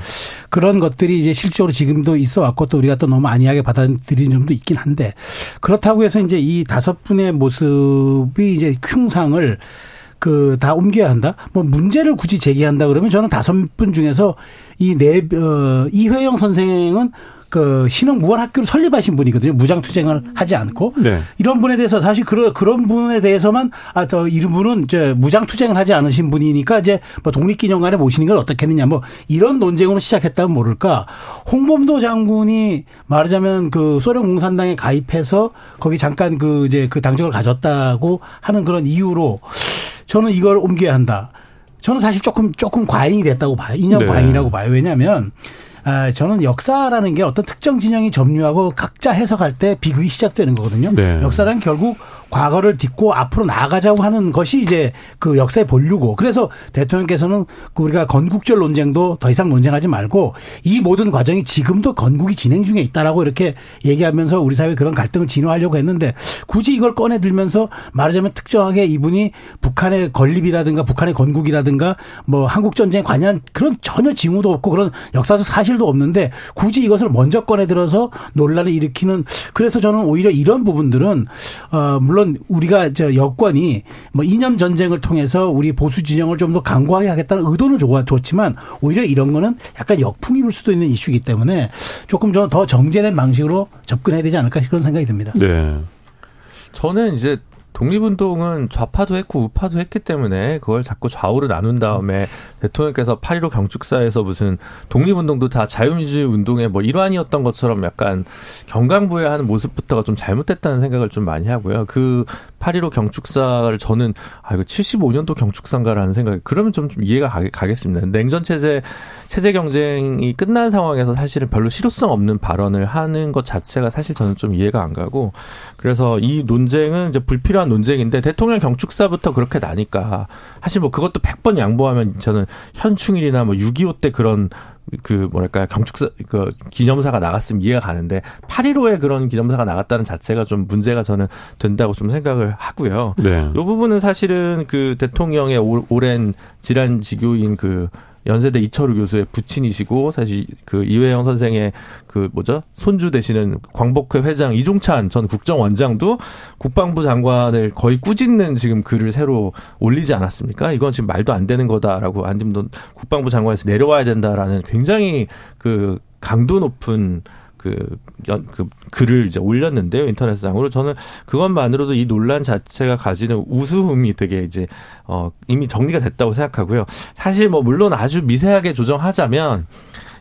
그런 것들이 이제 실제로 지금도 있어 왔고 또 우리가 또 너무 안이하게 받아들이는 점도 있긴 한데 그렇다고 해서 이제 이 다섯 분의 모습이 이제 흉상을 그 다 옮겨야 한다. 뭐 문제를 굳이 제기한다 그러면 저는 다섯 분 중에서 이네 어, 이회영 선생은 그 신흥 무한 학교를 설립하신 분이거든요. 무장 투쟁을 하지 않고 네. 이런 분에 대해서 사실 그런 그런 분에 대해서만 아더 이런 분은 이제 무장 투쟁을 하지 않으신 분이니까 이제 뭐 독립기념관에 모시는 걸 어떻겠느냐 뭐 이런 논쟁으로 시작했다면 모를까 홍범도 장군이 말하자면 그 소련 공산당에 가입해서 거기 잠깐 그 이제 그 당적을 가졌다고 하는 그런 이유로 저는 이걸 옮겨야 한다. 저는 사실 조금 조금 과잉이 됐다고 봐요. 인연 네. 과잉이라고 봐요. 왜냐하면 아, 저는 역사라는 게 어떤 특정 진영이 점유하고 각자 해석할 때 비극이 시작되는 거거든요. 네. 역사는 결국 과거를 딛고 앞으로 나아가자고 하는 것이 이제 그 역사의 본류고. 그래서 대통령께서는 그 우리가 건국절 논쟁도 더 이상 논쟁하지 말고 이 모든 과정이 지금도 건국이 진행 중에 있다라고 이렇게 얘기하면서 우리 사회 그런 갈등을 진화하려고 했는데 굳이 이걸 꺼내 들면서 말하자면 특정하게 이분이 북한의 건립이라든가 북한의 건국이라든가 뭐 한국 전쟁에 관여한 그런 전혀 징후도 없고 그런 역사적 사실도 없는데 굳이 이것을 먼저 꺼내 들어서 논란을 일으키는 그래서 저는 오히려 이런 부분들은 어 물론 물론 우리가 저 여권이 뭐 이념 전쟁을 통해서 우리 보수 진영을 좀 더 강구하게 하겠다는 의도는 좋아 좋지만 오히려 이런 거는 약간 역풍이 불 수도 있는 이슈이기 때문에 조금 더 정제된 방식으로 접근해야 되지 않을까 그런 생각이 듭니다. 네. 저는 이제 독립운동은 좌파도 했고 우파도 했기 때문에 그걸 자꾸 좌우로 나눈 다음에 대통령께서 8.15 경축사에서 무슨 독립운동도 다 자유민주주의 운동의 뭐 일환이었던 것처럼 약간 경강부회하는 모습부터가 좀 잘못됐다는 생각을 좀 많이 하고요. 그 8.15 경축사를 저는 아 이거 75년도 경축사인가라는 생각이 그러면 좀, 좀 이해가 가 겠습니다. 냉전 체제 체제 경쟁이 끝난 상황에서 사실은 별로 실효성 없는 발언을 하는 것 자체가 사실 저는 좀 이해가 안 가고 그래서 이 논쟁은 이제 불필요한 논쟁인데 대통령 경축사부터 그렇게 나니까 사실 뭐 그것도 100번 양보하면 저는 현충일이나 뭐 6.25 때 그런 그 뭐랄까 경축사 그 기념사가 나갔으면 이해가 가는데 8.15에 그런 기념사가 나갔다는 자체가 좀 문제가 저는 된다고 좀 생각을 하고요. 네. 이 부분은 사실은 그 대통령의 오랜 질환 지교인 그 연세대 이철우 교수의 부친이시고 사실 그 이회영 선생의 그 뭐죠 손주 되시는 광복회 회장 이종찬 전 국정원장도 국방부 장관을 거의 꾸짖는 지금 글을 새로 올리지 않았습니까? 이건 지금 말도 안 되는 거다라고 안림돈 국방부 장관에서 내려와야 된다라는 굉장히 그 강도 높은 그, 연, 그 글을 이제 올렸는데요 인터넷상으로 저는 그것만으로도 이 논란 자체가 가지는 우스움이 되게 이제 어 이미 정리가 됐다고 생각하고요. 사실 뭐 물론 아주 미세하게 조정하자면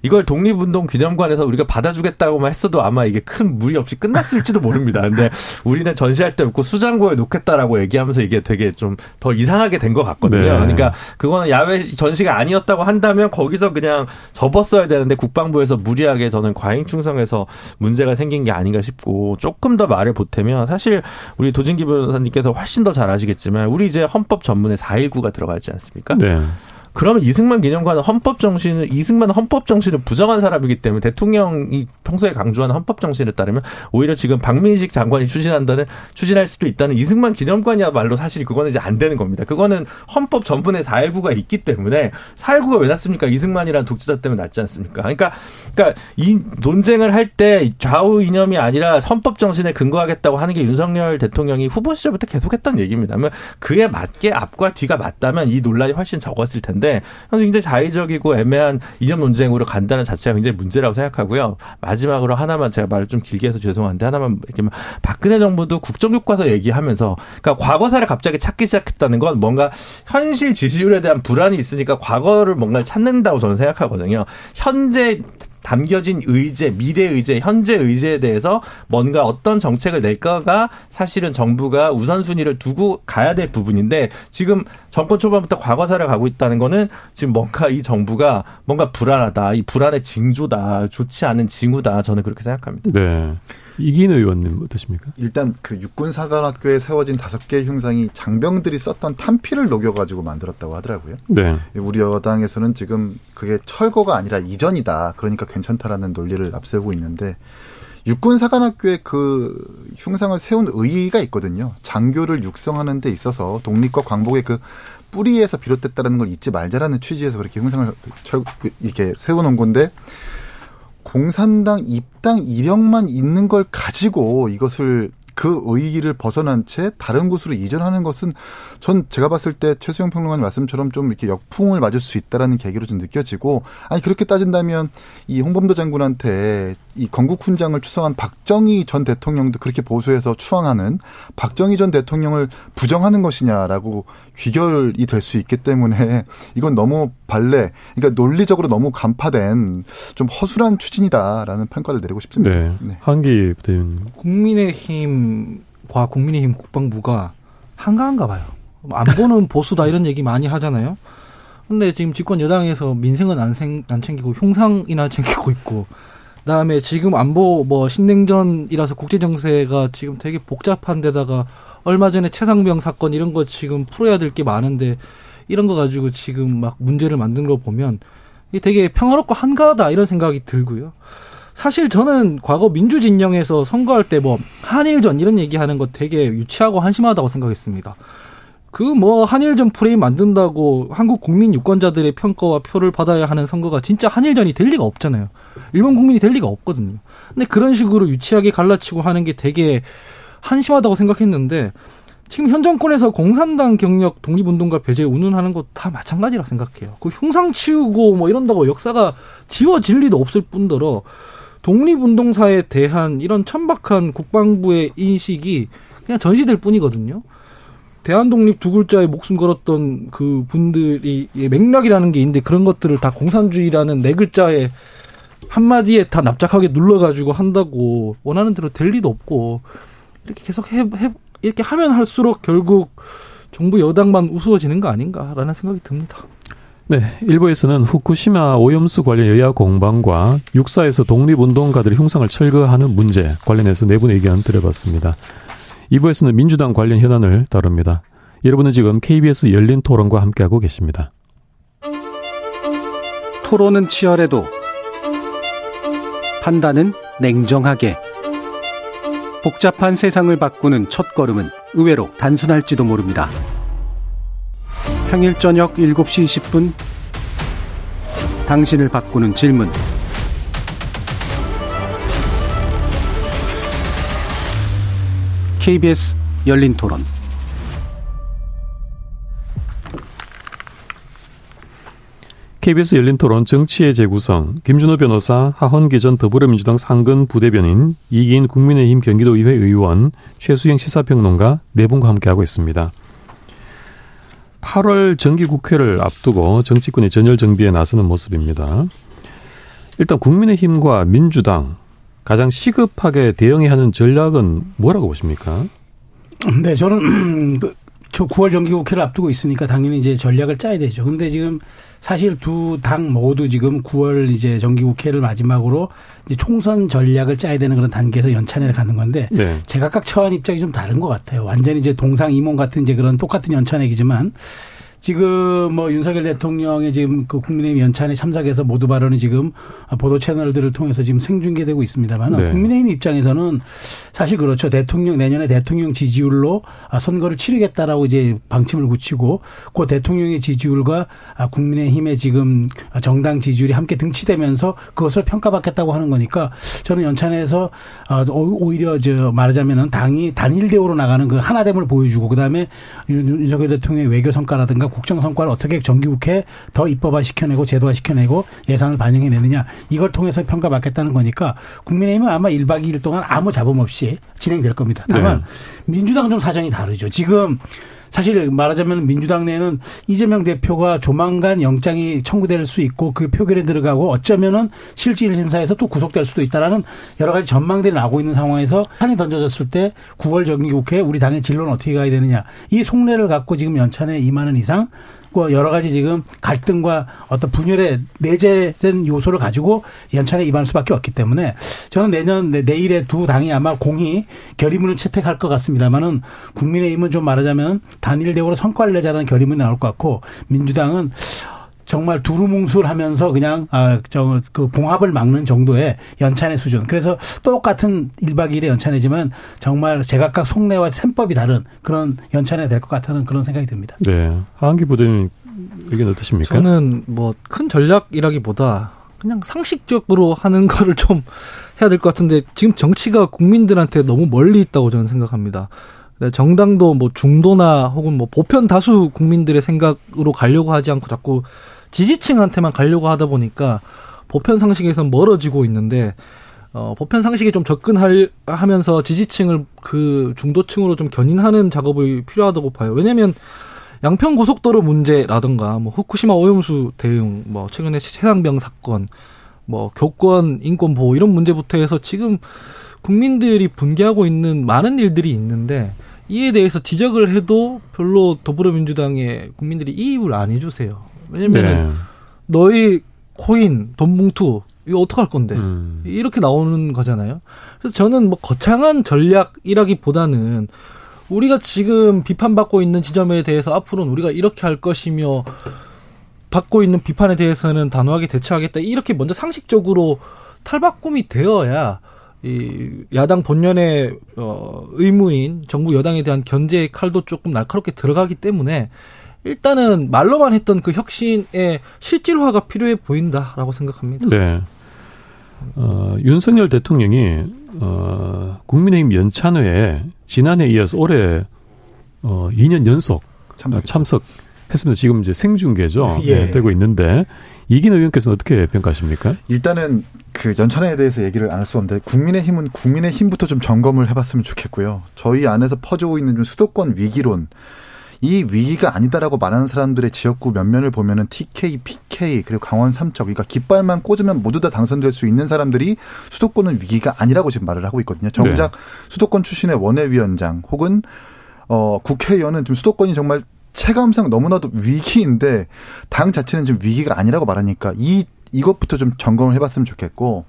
이걸 독립운동 기념관에서 우리가 받아주겠다고만 했어도 아마 이게 큰 무리 없이 끝났을지도 모릅니다. 근데 우리는 전시할 때 없고 수장고에 놓겠다라고 얘기하면서 이게 되게 좀 더 이상하게 된 것 같거든요. 네. 그러니까 그거는 야외 전시가 아니었다고 한다면 거기서 그냥 접었어야 되는데 국방부에서 무리하게 저는 과잉 충성해서 문제가 생긴 게 아닌가 싶고 조금 더 말을 보태면 사실 우리 도진기 변호사님께서 훨씬 더 잘 아시겠지만 우리 이제 헌법 전문에 4.19가 들어가지 않습니까? 네. 그러면 이승만 기념관은 헌법 정신을 이승만 헌법 정신을 부정한 사람이기 때문에 대통령이 평소에 강조하는 헌법 정신에 따르면 오히려 지금 박민식 장관이 추진한다는 추진할 수도 있다는 이승만 기념관이야말로 사실 그거는 이제 안 되는 겁니다. 그거는 헌법 전분에 419가 있기 때문에 419가 왜 났습니까? 이승만이라는 독재자 때문에 났지 않습니까? 그러니까 그러니까 이 논쟁을 할 때 좌우 이념이 아니라 헌법 정신에 근거하겠다고 하는 게 윤석열 대통령이 후보 시절부터 계속했던 얘기입니다. 그에 맞게 앞과 뒤가 맞다면 이 논란이 훨씬 적었을 텐데 굉장히 자의적이고 애매한 이념 논쟁으로 간다는 자체가 굉장히 문제라고 생각하고요. 마지막으로 하나만 제가 말을 좀 길게 해서 죄송한데 하나만 얘기하면 박근혜 정부도 국정교과서 얘기하면서 그러니까 과거사를 갑자기 찾기 시작했다는 건 뭔가 현실 지지율에 대한 불안이 있으니까 과거를 뭔가 찾는다고 저는 생각하거든요. 현재 담겨진 의제, 미래 의제, 현재 의제에 대해서 뭔가 어떤 정책을 낼까가 사실은 정부가 우선순위를 두고 가야 될 부분인데 지금 정권 초반부터 과거사를 가고 있다는 거는 지금 뭔가 이 정부가 뭔가 불안하다. 이 불안의 징조다. 좋지 않은 징후다. 저는 그렇게 생각합니다. 네. 이긴 의원님 어떠십니까? 일단 그 육군 사관학교에 세워진 다섯 개의 흉상이 장병들이 썼던 탄피를 녹여가지고 만들었다고 하더라고요. 네. 우리 여당에서는 지금 그게 철거가 아니라 이전이다. 그러니까 괜찮다라는 논리를 앞세우고 있는데 육군 사관학교에 그 흉상을 세운 의의가 있거든요. 장교를 육성하는 데 있어서 독립과 광복의 그 뿌리에서 비롯됐다는 걸 잊지 말자라는 취지에서 그렇게 흉상을 이렇게 세워놓은 건데 공산당 입당 이력만 있는 걸 가지고 이것을 그 의의를 벗어난 채 다른 곳으로 이전하는 것은 전 제가 봤을 때 최수영 평론가님 말씀처럼 좀 이렇게 역풍을 맞을 수 있다라는 계기로 좀 느껴지고 아니 그렇게 따진다면 이 홍범도 장군한테 이 건국 훈장을 추성한 박정희 전 대통령도 그렇게 보수해서 추앙하는 박정희 전 대통령을 부정하는 것이냐라고 귀결이 될 수 있기 때문에 이건 너무 발레 그러니까 논리적으로 너무 간파된 좀 허술한 추진이다라는 평가를 내리고 싶습니다. 네. 네. 한기 부대님 국민의힘과 국민의힘 국방부가 한가한가 봐요. 안 보는 보수다 이런 얘기 많이 하잖아요. 근데 지금 집권 여당에서 민생은 안, 생, 안 챙기고 흉상이나 챙기고 있고 그다음에 지금 안보 뭐 신냉전이라서 국제 정세가 지금 되게 복잡한 데다가 얼마 전에 최상병 사건 이런 거 지금 풀어야 될 게 많은데 이런 거 가지고 지금 막 문제를 만든 거 보면 되게 평화롭고 한가하다 이런 생각이 들고요. 사실 저는 과거 민주 진영에서 선거할 때 뭐 한일전 이런 얘기하는 거 되게 유치하고 한심하다고 생각했습니다. 그 뭐 한일전 프레임 만든다고 한국 국민 유권자들의 평가와 표를 받아야 하는 선거가 진짜 한일전이 될 리가 없잖아요. 일본 국민이 될 리가 없거든요. 근데 그런 식으로 유치하게 갈라치고 하는 게 되게 한심하다고 생각했는데 지금 현 정권에서 공산당 경력 독립운동가 배제 운운하는 거다 마찬가지라 생각해요. 그 흉상 치우고 뭐 이런다고 역사가 지워질 리도 없을 뿐더러 독립운동사에 대한 이런 천박한 국방부의 인식이 그냥 전시될 뿐이거든요. 대한독립 두 글자에 목숨 걸었던 그 분들이 맥락이라는 게 있는데 그런 것들을 다 공산주의라는 네 글자에 한마디에 다 납작하게 눌러가지고 한다고 원하는 대로 될 리도 없고 이렇게 계속 해, 해 이렇게 하면 할수록 결국 정부 여당만 우스워지는 거 아닌가라는 생각이 듭니다. 네, 일부에서는 후쿠시마 오염수 관련 여야 공방과 육사에서 독립운동가들의 흉상을 철거하는 문제 관련해서 네 분의 의견 들어봤습니다. 2부에서는 민주당 관련 현안을 다룹니다. 여러분은 지금 KBS 열린 토론과 함께하고 계십니다. 토론은 치열해도 판단은 냉정하게 복잡한 세상을 바꾸는 첫 걸음은 의외로 단순할지도 모릅니다. 평일 저녁 7시 20분 당신을 바꾸는 질문 KBS 열린 토론 KBS 열린 토론 정치의 재구성 김준호 변호사 하헌기 전 더불어민주당 상근 부대변인 이기인 국민의힘 경기도의회 의원 최수영 시사평론가 네 분과 함께하고 있습니다. 8월 정기국회를 앞두고 정치권이 전열 정비에 나서는 모습입니다. 일단 국민의힘과 민주당 가장 시급하게 대응해야 하는 전략은 뭐라고 보십니까? 네, 저는 저 9월 정기국회를 앞두고 있으니까 당연히 이제 전략을 짜야 되죠. 근데 지금 사실 두 당 모두 지금 9월 이제 정기국회를 마지막으로 이제 총선 전략을 짜야 되는 그런 단계에서 연찬회를 가는 건데 네. 제각각 처한 입장이 좀 다른 것 같아요. 완전히 이제 동상 이몽 같은 이제 그런 똑같은 연찬회이지만 지금 뭐 윤석열 대통령의 지금 그 국민의힘 연찬에 참석해서 모두 발언이 지금 보도 채널들을 통해서 지금 생중계되고 있습니다만 네. 국민의힘 입장에서는 사실 그렇죠. 대통령 내년에 대통령 지지율로 아, 선거를 치르겠다라고 이제 방침을 굳히고 그 대통령의 지지율과 아, 국민의힘의 지금 정당 지지율이 함께 등치되면서 그것을 평가받겠다고 하는 거니까 저는 연찬에서 아, 오- 오히려 저 말하자면은 당이 단일 대우로 나가는 그 하나됨을 보여주고 그다음에 윤- 윤석열 대통령의 외교 성과라든가 국정 성과를 어떻게 정기국회 더 입법화 시켜내고 제도화 시켜내고 예산을 반영해 내느냐 이걸 통해서 평가받겠다는 거니까 국민의힘은 아마 1박 2일 동안 아무 잡음 없이 진행될 겁니다. 다만 민주당 좀 사정이 다르죠. 지금 사실 말하자면 민주당 내에는 이재명 대표가 조만간 영장이 청구될 수 있고 그 표결에 들어가고 어쩌면은 실질 심사에서 또 구속될 수도 있다라는 여러 가지 전망들이 나오고 있는 상황에서 판이 던져졌을 때 9월 정기국회에 우리 당의 진로는 어떻게 가야 되느냐. 이 속내를 갖고 지금 연찬에 임하는 이상 그 여러 가지 지금 갈등과 어떤 분열의 내재된 요소를 가지고 연찬에 임할 수밖에 없기 때문에 저는 내년 내- 내일에 두 당이 아마 공히 결의문을 채택할 것 같습니다만은 국민의힘은 좀 말하자면 단일 대우로 성과를 내자는 결의문이 나올 것 같고 민주당은 정말 두루뭉술하면서 그냥 아저그 봉합을 막는 정도의 연찬의 수준. 그래서 똑같은 1박 2일의 연찬이지만 정말 제각각 속내와 셈법이 다른 그런 연찬이 될 것 같다는 그런 생각이 듭니다. 네. 하한기 부대님 의견 어떠십니까? 저는 뭐 큰 전략이라기보다 그냥 상식적으로 하는 거를 좀 해야 될 것 같은데 지금 정치가 국민들한테 너무 멀리 있다고 저는 생각합니다. 네, 정당도 뭐 중도나 혹은 뭐 보편 다수 국민들의 생각으로 가려고 하지 않고 자꾸 지지층한테만 가려고 하다 보니까 보편 상식에서 멀어지고 있는데 어 보편 상식에 좀 접근할 하면서 지지층을 그 중도층으로 좀 견인하는 작업이 필요하다고 봐요. 왜냐면 양평 고속도로 문제라든가 뭐 후쿠시마 오염수 대응, 뭐 최근에 최상병 사건, 뭐 교권 인권 보호 이런 문제부터 해서 지금 국민들이 분개하고 있는 많은 일들이 있는데 이에 대해서 지적을 해도 별로 더불어민주당의 국민들이 이입을 안 해주세요. 왜냐면 은 네. 너희 코인 돈 봉투 이거 어떡할 건데 음. 이렇게 나오는 거잖아요. 그래서 저는 뭐 거창한 전략이라기보다는 우리가 지금 비판받고 있는 지점에 대해서 앞으로는 우리가 이렇게 할 것이며 받고 있는 비판에 대해서는 단호하게 대처하겠다. 이렇게 먼저 상식적으로 탈바꿈이 되어야 이 야당 본연의 어 의무인 정부 여당에 대한 견제의 칼도 조금 날카롭게 들어가기 때문에 일단은 말로만 했던 그 혁신의 실질화가 필요해 보인다라고 생각합니다. 네. 어, 윤석열 대통령이 어, 국민의힘 연찬회에 지난해에 이어서 올해 어, 2년 연속 참석. 참석했습니다. 지금 이제 생중계죠. 예. 네, 되고 있는데 이긴 의원께서는 어떻게 평가하십니까? 일단은 그 연찬에 대해서 얘기를 안 할 수 없는데 국민의힘은 국민의힘부터 좀 점검을 해봤으면 좋겠고요. 저희 안에서 퍼지고 있는 좀 수도권 위기론 이 위기가 아니다라고 말하는 사람들의 지역구 면면을 보면은 TK, PK 그리고 강원 삼척 그러니까 깃발만 꽂으면 모두 다 당선될 수 있는 사람들이 수도권은 위기가 아니라고 지금 말을 하고 있거든요. 정작 수도권 출신의 원외위원장 혹은 어 국회의원은 좀 수도권이 정말 체감상 너무나도 위기인데 당 자체는 좀 위기가 아니라고 말하니까 이 이것부터 좀 점검을 해봤으면 좋겠고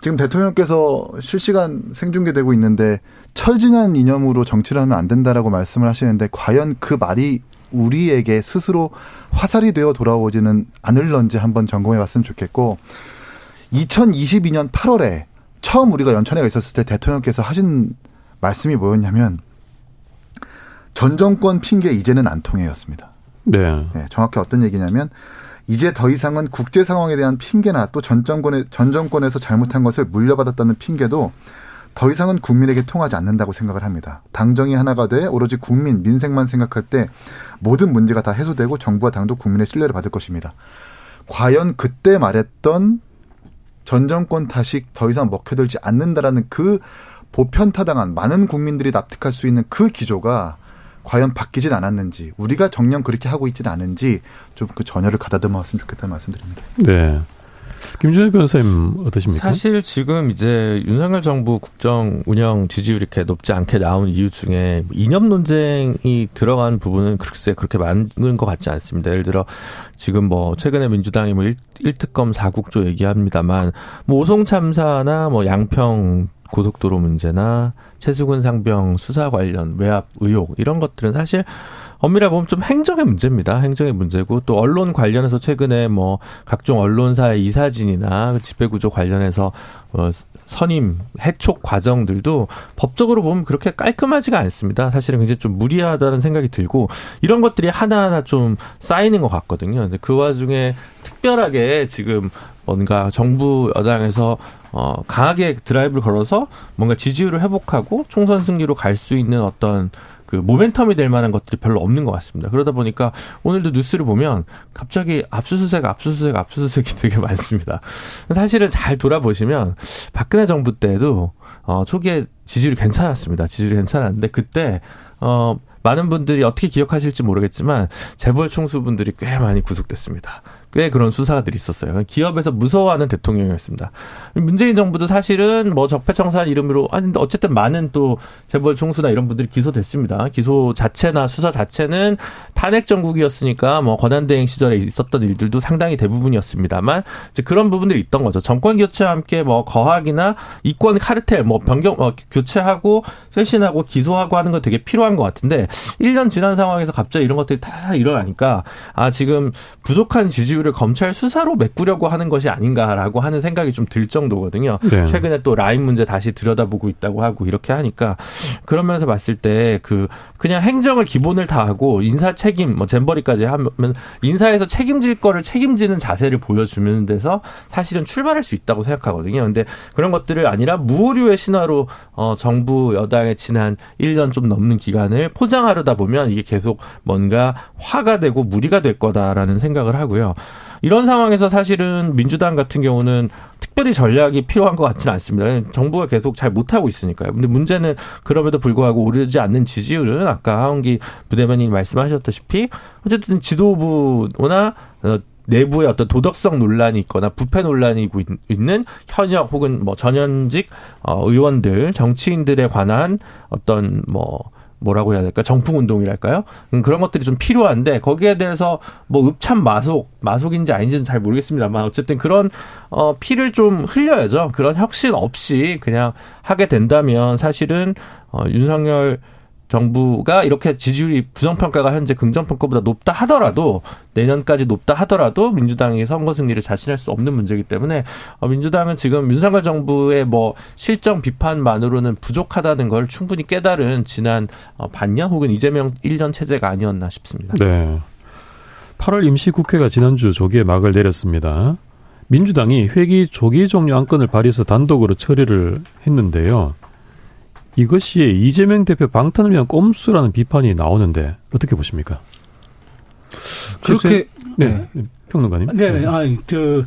지금 대통령께서 실시간 생중계되고 있는데 철진한 이념으로 정치를 하면 안 된다라고 말씀을 하시는데 과연 그 말이 우리에게 스스로 화살이 되어 돌아오지는 않을런지 한번 점검해 봤으면 좋겠고 2022년 8월에 처음 우리가 연천회가 있었을 때 대통령께서 하신 말씀이 뭐였냐면 전 정권 핑계 이제는 안 통해였습니다. 네. 네, 정확히 어떤 얘기냐면 이제 더 이상은 국제 상황에 대한 핑계나 또 전 정권의 전 정권에서 잘못한 것을 물려받았다는 핑계도 더 이상은 국민에게 통하지 않는다고 생각을 합니다. 당정이 하나가 돼 오로지 국민 민생만 생각할 때 모든 문제가 다 해소되고 정부와 당도 국민의 신뢰를 받을 것입니다. 과연 그때 말했던 전 정권 탓이 더 이상 먹혀들지 않는다라는 그 보편타당한 많은 국민들이 납득할 수 있는 그 기조가 과연 바뀌진 않았는지 우리가 정녕 그렇게 하고 있지는 않은지 좀 그 전열을 가다듬었으면 좋겠다는 말씀드립니다. 네. 김준일 변호사님 어떠십니까? 사실 지금 이제 윤석열 정부 국정 운영 지지율이 이렇게 높지 않게 나온 이유 중에 이념 논쟁이 들어간 부분은 글쎄 그렇게 많은 것 같지 않습니다. 예를 들어 지금 뭐 최근에 민주당이 뭐 1, 특검 4국조 얘기합니다만 뭐 오송 참사나 뭐 양평 고속도로 문제나 최수근 상병 수사 관련 외압 의혹 이런 것들은 사실 엄밀히 보면 좀 행정의 문제입니다. 행정의 문제고 또 언론 관련해서 최근에 뭐 각종 언론사의 이사진이나 집회구조 관련해서 어 선임, 해촉 과정들도 법적으로 보면 그렇게 깔끔하지가 않습니다. 사실은 굉장히 좀 무리하다는 생각이 들고 이런 것들이 하나하나 좀 쌓이는 것 같거든요. 근데 그 와중에 특별하게 지금 뭔가 정부 여당에서 어 강하게 드라이브를 걸어서 뭔가 지지율을 회복하고 총선 승리로 갈 수 있는 어떤 그 모멘텀이 될 만한 것들이 별로 없는 것 같습니다. 그러다 보니까 오늘도 뉴스를 보면 갑자기 압수수색, 압수수색, 압수수색이 되게 많습니다. 사실은 잘 돌아보시면 박근혜 정부 때도 어 초기에 지지율이 괜찮았습니다. 지지율이 괜찮았는데 그때 어 많은 분들이 어떻게 기억하실지 모르겠지만 재벌 총수분들이 꽤 많이 구속됐습니다. 꽤 그런 수사들이 있었어요. 기업에서 무서워하는 대통령이었습니다. 문재인 정부도 사실은 뭐 적폐청산 이름으로 아니 어쨌든 많은 또 재벌 총수나 이런 분들이 기소됐습니다. 기소 자체나 수사 자체는 탄핵 정국이었으니까 뭐 권한대행 시절에 있었던 일들도 상당히 대부분이었습니다만 이제 그런 부분들이 있던 거죠. 정권 교체와 함께 뭐 거학이나 이권 카르텔 뭐 변경 어, 교체하고 쇄신하고 기소하고 하는 거 되게 필요한 것 같은데 1년 지난 상황에서 갑자기 이런 것들이 다 일어나니까 아 지금 부족한 지지율 이유를 검찰 수사로 메꾸려고 하는 것이 아닌가라고 하는 생각이 좀 들 정도거든요. 네. 최근에 또 라인 문제 다시 들여다보고 있다고 하고 이렇게 하니까 그런 면에서 봤을 때 그 그냥 행정을 기본을 다 하고 인사 책임 뭐 잼버리까지 하면 인사에서 책임질 거를 책임지는 자세를 보여주는 데서 사실은 출발할 수 있다고 생각하거든요. 근데 그런 것들을 아니라 무오류의 신화로 어 정부 여당의 지난 1년 좀 넘는 기간을 포장하려다 보면 이게 계속 뭔가 화가 되고 무리가 될 거다라는 생각을 하고요. 이런 상황에서 사실은 민주당 같은 경우는 특별히 전략이 필요한 것 같지는 않습니다. 정부가 계속 잘 못하고 있으니까요. 근데 문제는 그럼에도 불구하고 오르지 않는 지지율은 아까 하은기 부대변인이 말씀하셨다시피 어쨌든 지도부나 어, 내부의 어떤 도덕성 논란이 있거나 부패 논란이 있는 현역 혹은 뭐 전현직 어 의원들 정치인들에 관한 어떤 뭐 뭐라고 해야 될까 정풍 운동이랄까요? 음, 그런 것들이 좀 필요한데 거기에 대해서 뭐 읍참 마속 마속인지 아닌지는 잘 모르겠습니다만 어쨌든 그런 어 피를 좀 흘려야죠. 그런 혁신 없이 그냥 하게 된다면 사실은 어 윤석열 정부가 이렇게 지지율이 부정평가가 현재 긍정평가보다 높다 하더라도 내년까지 높다 하더라도 민주당이 선거 승리를 자신할 수 없는 문제이기 때문에 어, 민주당은 지금 윤석열 정부의 뭐 실정 비판만으로는 부족하다는 걸 충분히 깨달은 지난 어, 반년 혹은 이재명 1년 체제가 아니었나 싶습니다. 네. 8월 임시국회가 지난주 조기에 막을 내렸습니다. 민주당이 회기 조기 종료 안건을 발의해서 단독으로 처리를 했는데요. 이것이 이재명 대표 방탄을 위한 꼼수라는 비판이 나오는데 어떻게 보십니까? 그렇게 네, 네. 평론가님. 네, 네. 아, 그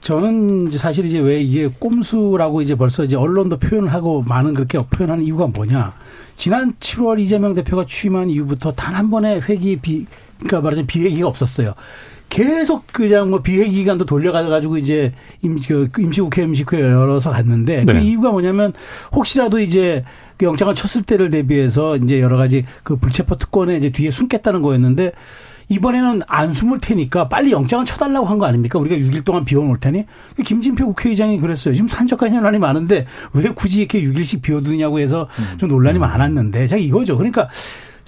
저는 사실 이제 왜 이게 꼼수라고 이제 벌써 이제 언론도 표현을 하고 많은 그렇게 표현하는 이유가 뭐냐? 지난 7월 이재명 대표가 취임한 이후부터 단 한 번의 회기 비 그러니까 말하자면 비회기가 없었어요. 계속 그냥 뭐 비회 기간도 돌려가지고 이제 임시, 그 임시국회 임시국회 열어서 갔는데 그 네. 그 이유가 뭐냐면 혹시라도 이제 그 영장을 쳤을 때를 대비해서 이제 여러 가지 그 불체포 특권에 이제 뒤에 숨겠다는 거였는데 이번에는 안 숨을 테니까 빨리 영장을 쳐달라고 한 거 아닙니까? 우리가 6일 동안 비워놓을 테니. 김진표 국회의장이 그랬어요. 지금 산적한 현안이 많은데 왜 굳이 이렇게 6일씩 비워두냐고 해서 좀 논란이 음. 많았는데. 자, 이거죠. 그러니까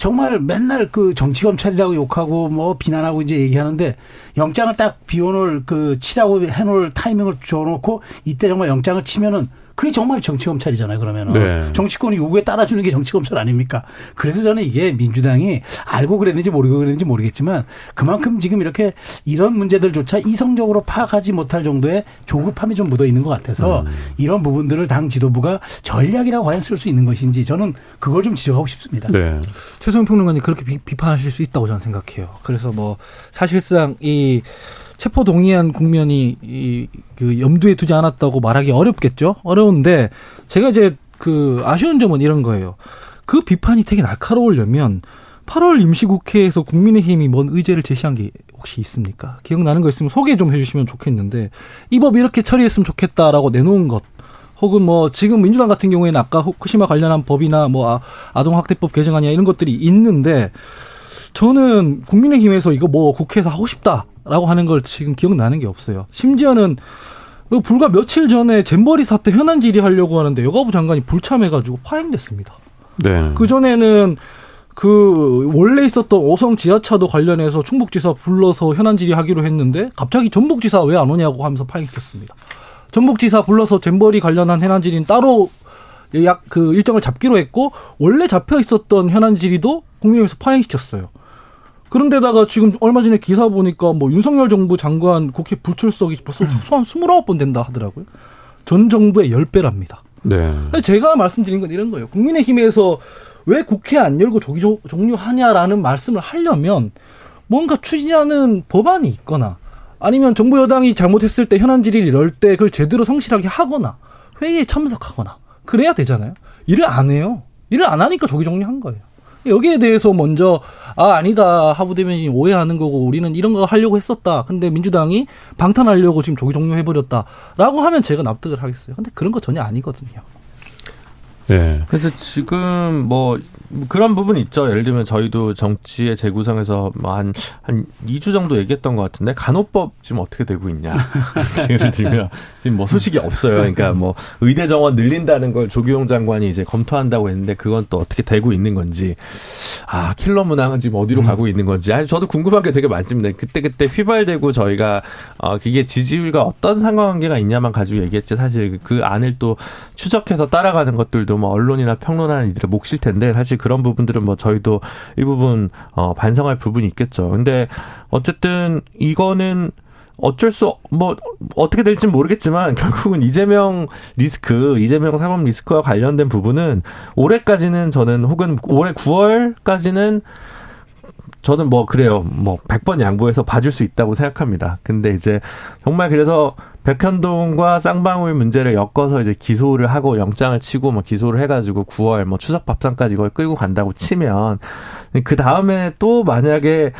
정말 맨날 그 정치 검찰이라고 욕하고 뭐 비난하고 이제 얘기하는데 영장을 딱 비워놓을 그 치라고 해놓을 타이밍을 줘놓고 이때 정말 영장을 치면은 그게 정말 정치 검찰이잖아요. 그러면은 네. 정치권이 요구에 따라주는 게 정치 검찰 아닙니까? 그래서 저는 이게 민주당이 알고 그랬는지 모르고 그랬는지 모르겠지만 그만큼 지금 이렇게 이런 문제들조차 이성적으로 파악하지 못할 정도의 조급함이 좀 묻어 있는 것 같아서 음. 이런 부분들을 당 지도부가 전략이라고 과연 쓸 수 있는 것인지 저는 그걸 좀 지적하고 싶습니다. 네. 최소영 평론가님 그렇게 비, 비판하실 수 있다고 저는 생각해요. 그래서 뭐 사실상 이 체포 동의안 국면이 이, 그 염두에 두지 않았다고 말하기 어렵겠죠. 어려운데 제가 이제 그 아쉬운 점은 이런 거예요. 그 비판이 되게 날카로우려면 8월 임시국회에서 국민의힘이 뭔 의제를 제시한 게 혹시 있습니까? 기억나는 거 있으면 소개 좀 해주시면 좋겠는데 이 법 이렇게 처리했으면 좋겠다라고 내놓은 것 혹은 뭐 지금 민주당 같은 경우에는 아까 후쿠시마 관련한 법이나 뭐 아, 아동학대법 개정안이나 이런 것들이 있는데 저는 국민의힘에서 이거 뭐 국회에서 하고 싶다라고 하는 걸 지금 기억나는 게 없어요. 심지어는 그 불과 며칠 전에 잼버리 사태 현안 질의하려고 하는데 여가부 장관이 불참해가지고 파행됐습니다. 네. 그 전에는 그 원래 있었던 오성 지하차도 관련해서 충북지사 불러서 현안 질의하기로 했는데 갑자기 전북지사 왜 안 오냐고 하면서 파행시켰습니다. 전북지사 불러서 잼버리 관련한 현안 질의는 따로 약 그 일정을 잡기로 했고 원래 잡혀 있었던 현안 질의도 국민의힘에서 파행시켰어요. 그런데다가 지금 얼마 전에 기사 보니까 뭐 윤석열 정부 장관 국회 불출석이 벌써 소한 29번 된다 하더라고요. 전 정부의 10배랍니다. 네. 제가 말씀드린 건 이런 거예요. 국민의힘에서 왜 국회 안 열고 조기 종료하냐라는 말씀을 하려면 뭔가 추진하는 법안이 있거나 아니면 정부 여당이 잘못했을 때 현안 질의를 이럴 때 그걸 제대로 성실하게 하거나 회의에 참석하거나 그래야 되잖아요. 일을 안 해요. 일을 안 하니까 조기 종료한 거예요. 여기에 대해서 먼저 아 아니다 하부 대변인이 오해하는 거고 우리는 이런 거 하려고 했었다. 근데 민주당이 방탄하려고 지금 조기 종료해 버렸다라고 하면 제가 납득을 하겠어요. 근데 그런 거 전혀 아니거든요. 네. 그래서 지금 뭐 그런 부분 있죠. 예를 들면 저희도 정치의 재구성에서 뭐 한, 한 2주 정도 얘기했던 것 같은데 간호법 지금 어떻게 되고 있냐. 예를 들면 지금 뭐 소식이 없어요. 그러니까 뭐 의대 정원 늘린다는 걸 조규용 장관이 이제 검토한다고 했는데 그건 또 어떻게 되고 있는 건지. 아, 킬러 문항은 지금 어디로 음. 가고 있는 건지. 아니, 저도 궁금한 게 되게 많습니다. 그때 그때 휘발되고 저희가 어, 그게 지지율과 어떤 상관관계가 있냐만 가지고 얘기했지. 사실 그 안을 또 추적해서 따라가는 것들도 뭐 언론이나 평론하는 이들의 몫일 텐데 사실 그런 부분들은 뭐 저희도 일부분 어 반성할 부분이 있겠죠. 근데 어쨌든 이거는 어쩔 수, 뭐, 어떻게 될지 모르겠지만, 결국은 이재명 리스크, 이재명 사법 리스크와 관련된 부분은 올해까지는 저는 혹은 올해 9월까지는 저는 뭐 그래요. 뭐 100번 양보해서 봐줄 수 있다고 생각합니다. 근데 이제 정말 그래서 백현동과 쌍방울 문제를 엮어서 이제 기소를 하고 영장을 치고 뭐 기소를 해가지고 9월 뭐 추석 밥상까지 이걸 끌고 간다고 치면 그 다음에 또 만약에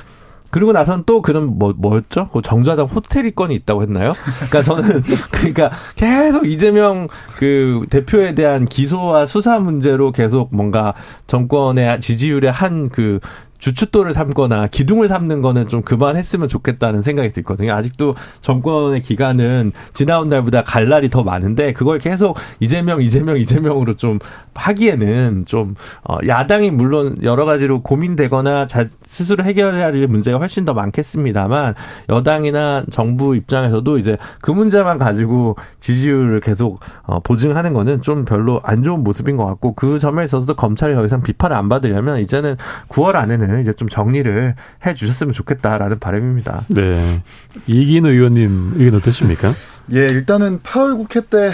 그리고 나선 또 그런 뭐 뭐였죠? 그 정자당 호텔이 건이 있다고 했나요? 그러니까 저는 그러니까 계속 이재명 그 대표에 대한 기소와 수사 문제로 계속 뭔가 정권의 지지율의 한 그 주춧돌을 삼거나 기둥을 삼는 거는 좀 그만했으면 좋겠다는 생각이 들거든요. 아직도 정권의 기간은 지나온 날보다 갈 날이 더 많은데 그걸 계속 이재명, 이재명, 이재명으로 좀 하기에는 좀 어, 야당이 물론 여러 가지로 고민되거나 자, 스스로 해결해야 될 문제가 훨씬 더 많겠습니다만 여당이나 정부 입장에서도 이제 그 문제만 가지고 지지율을 계속 어, 보증하는 거는 좀 별로 안 좋은 모습인 것 같고 그 점에 있어서도 검찰이 더 이상 비판을 안 받으려면 이제는 9월 안에는 부분은 이제 좀 정리를 해 주셨으면 좋겠다라는 바람입니다. 네. 이긴 의원님 의견 어떠십니까? 예, 일단은 8월 국회 때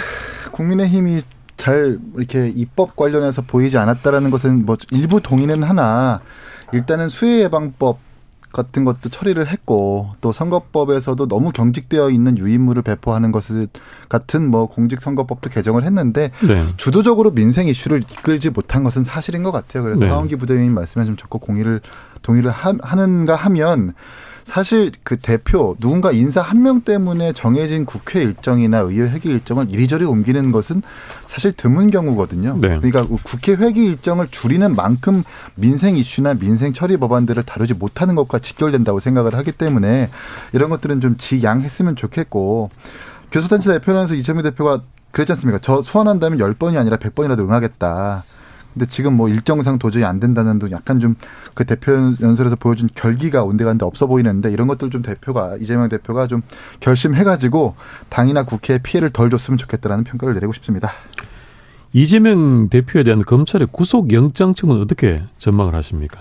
국민의힘이 잘 이렇게 입법 관련해서 보이지 않았다라는 것은 뭐 일부 동의는 하나 일단은 수해 예방법 같은 것도 처리를 했고 또 선거법에서도 너무 경직되어 있는 유인물을 배포하는 것을 같은 뭐 공직선거법도 개정을 했는데 네. 주도적으로 민생 이슈를 이끌지 못한 것은 사실인 것 같아요. 그래서 네. 하원기 부대변인 말씀에 좀 적극 공의를 동의를 하는가 하면 사실 그 대표 누군가 인사 한 명 때문에 정해진 국회 일정이나 의회 회기 일정을 이리저리 옮기는 것은 사실 드문 경우거든요. 네. 그러니까 국회 회기 일정을 줄이는 만큼 민생 이슈나 민생 처리 법안들을 다루지 못하는 것과 직결된다고 생각을 하기 때문에 이런 것들은 좀 지양했으면 좋겠고 교섭단체 대표라서 이재명 대표가 그랬지 않습니까? 저 소환한다면 10번이 아니라 100번이라도 응하겠다. 근데 지금 뭐 일정상 도저히 안 된다는 등 약간 좀 그 대표 연설에서 보여준 결기가 온데간데 없어 보이는데 이런 것들 좀 대표가 이재명 대표가 좀 결심해가지고 당이나 국회에 피해를 덜 줬으면 좋겠다라는 평가를 내리고 싶습니다. 이재명 대표에 대한 검찰의 구속 영장 청은 어떻게 전망을 하십니까?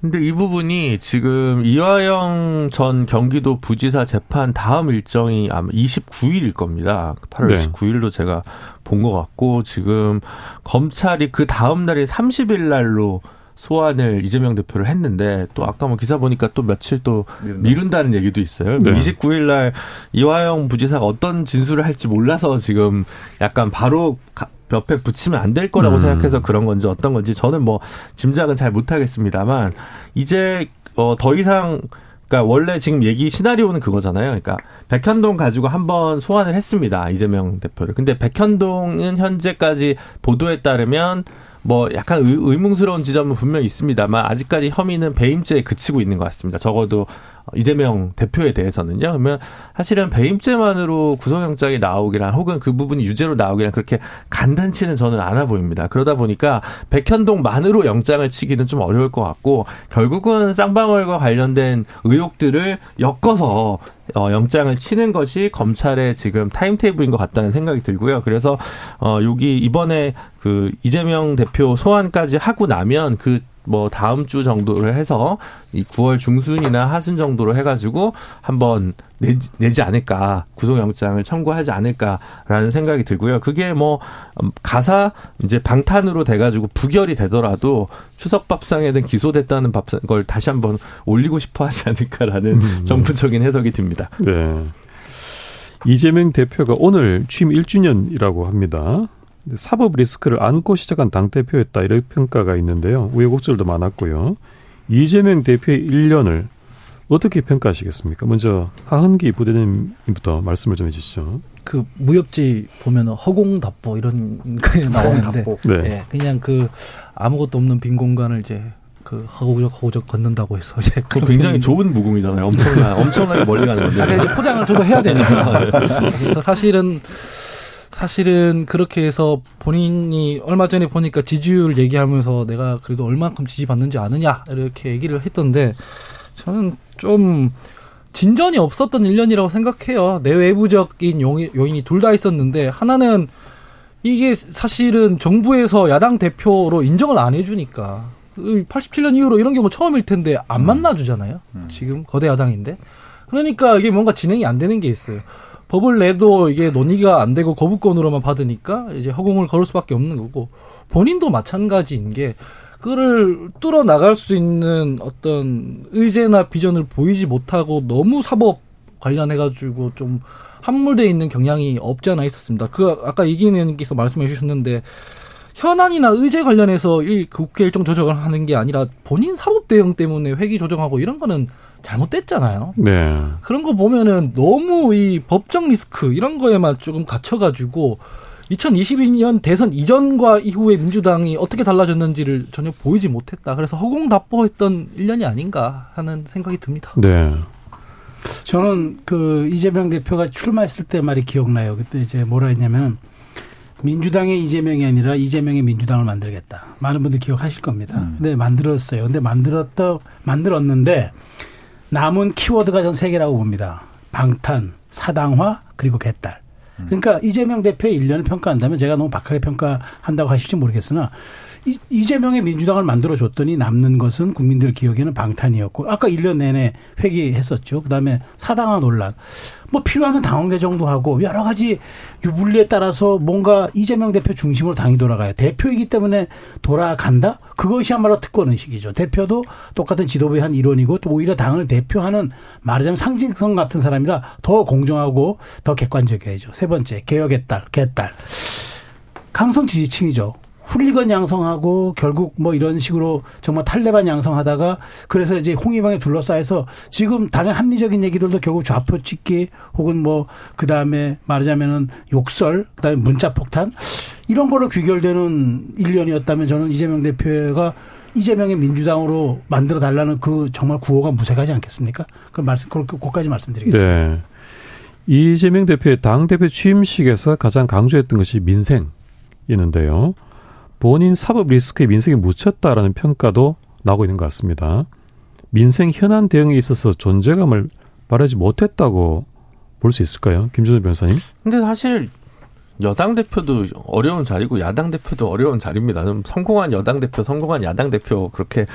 근데 이 부분이 지금 이화영 전 경기도 부지사 재판 다음 일정이 아마 29일일 겁니다. 8월 네. 29일로 제가 본 것 같고 지금 검찰이 그 다음 날이 30일 날로 소환을 이재명 대표를 했는데 또 아까 뭐 기사 보니까 또 며칠 또 미룬다. 는 얘기도 있어요. 네. 29일 날 이화영 부지사가 어떤 진술을 할지 몰라서 지금 약간 바로 옆에 붙이면 안 될 거라고 음. 생각해서 그런 건지 어떤 건지 저는 뭐 짐작은 잘 못하겠습니다만 이제 어, 더 이상 그러니까 원래 지금 얘기 시나리오는 그거잖아요. 그러니까 백현동 가지고 한번 소환을 했습니다. 이재명 대표를. 근데 백현동은 현재까지 보도에 따르면 뭐 약간 의, 의문스러운 지점은 분명히 있습니다만 아직까지 혐의는 배임죄에 그치고 있는 것 같습니다. 적어도 이재명 대표에 대해서는요. 그러면 사실은 배임죄만으로 구속영장이 나오기란 혹은 그 부분이 유죄로 나오기란 그렇게 간단치는 저는 않아 보입니다. 그러다 보니까 백현동만으로 영장을 치기는 좀 어려울 것 같고 결국은 쌍방울과 관련된 의혹들을 엮어서 어, 영장을 치는 것이 검찰의 지금 타임테이블인 것 같다는 생각이 들고요. 그래서 어, 여기 이번에 그 이재명 대표 소환까지 하고 나면 그 뭐 다음 주 정도를 해서 이 9월 중순이나 하순 정도로 해가지고 한번 내지, 내지 않을까 구속영장을 청구하지 않을까라는 생각이 들고요. 그게 뭐 음, 가사 이제 방탄으로 돼가지고 부결이 되더라도 추석 밥상에는 기소됐다는 밥상 걸 다시 한번 올리고 싶어하지 않을까라는 음. 정부적인 해석이 듭니다. 네. 이재명 대표가 오늘 취임 1주년이라고 합니다. 사법 리스크를 안고 시작한 당 대표였다 이런 평가가 있는데요. 우여곡절도 많았고요. 이재명 대표의 1년을 어떻게 평가하시겠습니까? 먼저 하은기 부대님부터 말씀을 좀 해주시죠. 그 무협지 보면 허공답보 이런 게 나오는데, 네. 네. 그냥 그 아무것도 없는 빈 공간을 이제 그 허우적 허우적 걷는다고 해서 이제 그 굉장히 좁은 무공이잖아요. 엄청나 엄청나게 멀리 가는 건데. 아, 이제 포장을 저도 해야 되니까. 그래서 사실은 사실은 그렇게 해서 본인이 얼마 전에 보니까 지지율 얘기하면서 내가 그래도 얼만큼 지지받는지 아느냐 이렇게 얘기를 했던데 저는 좀 진전이 없었던 1년이라고 생각해요. 내외부적인 요인이 둘 다 있었는데 하나는 이게 사실은 정부에서 야당 대표로 인정을 안 해주니까 87년 그 이후로 이런 경우 처음일 텐데 안 음. 만나주잖아요. 음. 지금 거대 야당인데. 그러니까 이게 뭔가 진행이 안 되는 게 있어요. 법을 내도 이게 논의가 안 되고 거부권으로만 받으니까 이제 허공을 걸을 수밖에 없는 거고 본인도 마찬가지인 게 그거를 뚫어 나갈 수 있는 어떤 의제나 비전을 보이지 못하고 너무 사법 관련해 가지고 좀 함몰돼 있는 경향이 없지 않아 있었습니다. 그 아까 이기님께서 말씀해 주셨는데 현안이나 의제 관련해서 이 국회 일정 조정을 하는 게 아니라 본인 사법 대응 때문에 회기 조정하고 이런 거는 잘못됐잖아요. 네. 그런 거 보면은 너무 이 법적 리스크 이런 거에만 조금 갇혀가지고 2022년 대선 이전과 이후에 민주당이 어떻게 달라졌는지를 전혀 보이지 못했다. 그래서 허공답보했던 1년이 아닌가 하는 생각이 듭니다. 네. 저는 그 이재명 대표가 출마했을 때 말이 기억나요. 그때 이제 뭐라 했냐면 민주당의 이재명이 아니라 이재명의 민주당을 만들겠다. 많은 분들 기억하실 겁니다. 음. 근데 만들었어요. 근데 만들었다 만들었는데 남은 키워드가 전 세 개라고 봅니다. 방탄, 사당화, 그리고 개딸. 그러니까 이재명 대표의 1년을 평가한다면 제가 너무 박하게 평가한다고 하실지 모르겠으나 이재명의 민주당을 만들어줬더니 남는 것은 국민들 기억에는 방탄이었고 아까 1년 내내 회기했었죠. 그다음에 사당화 논란. 뭐 필요하면 당원 개정도 하고 여러 가지 유불리에 따라서 뭔가 이재명 대표 중심으로 당이 돌아가요. 대표이기 때문에 돌아간다? 그것이야말로 특권 의식이죠. 대표도 똑같은 지도부의 한 일원이고 또 오히려 당을 대표하는 말하자면 상징성 같은 사람이라 더 공정하고 더 객관적이어야죠. 세 번째 개혁의 딸, 개딸. 강성 지지층이죠. 훌리건 양성하고 결국 뭐 이런 식으로 정말 탈레반 양성하다가 그래서 이제 홍위병에 둘러싸여서 지금 당의 합리적인 얘기들도 결국 좌표 찍기 혹은 뭐 그다음에 말하자면은 욕설 그다음에 문자 폭탄 이런 걸로 귀결되는 1년이었다면 저는 이재명 대표가 이재명의 민주당으로 만들어 달라는 그 정말 구호가 무색하지 않겠습니까? 그 말씀 그렇게 고까지 말씀드리겠습니다. 네. 이재명 대표의 당 대표 취임식에서 가장 강조했던 것이 민생이었는데요. 본인 사법 리스크에 민생에 묻혔다라는 평가도 나오고 있는 것 같습니다. 민생 현안 대응에 있어서 존재감을 말하지 못했다고 볼 수 있을까요? 김준호 변호사님? 근데 사실 여당 대표도 어려운 자리고 야당 대표도 어려운 자리입니다. 성공한 여당 대표, 성공한 야당 대표 그렇게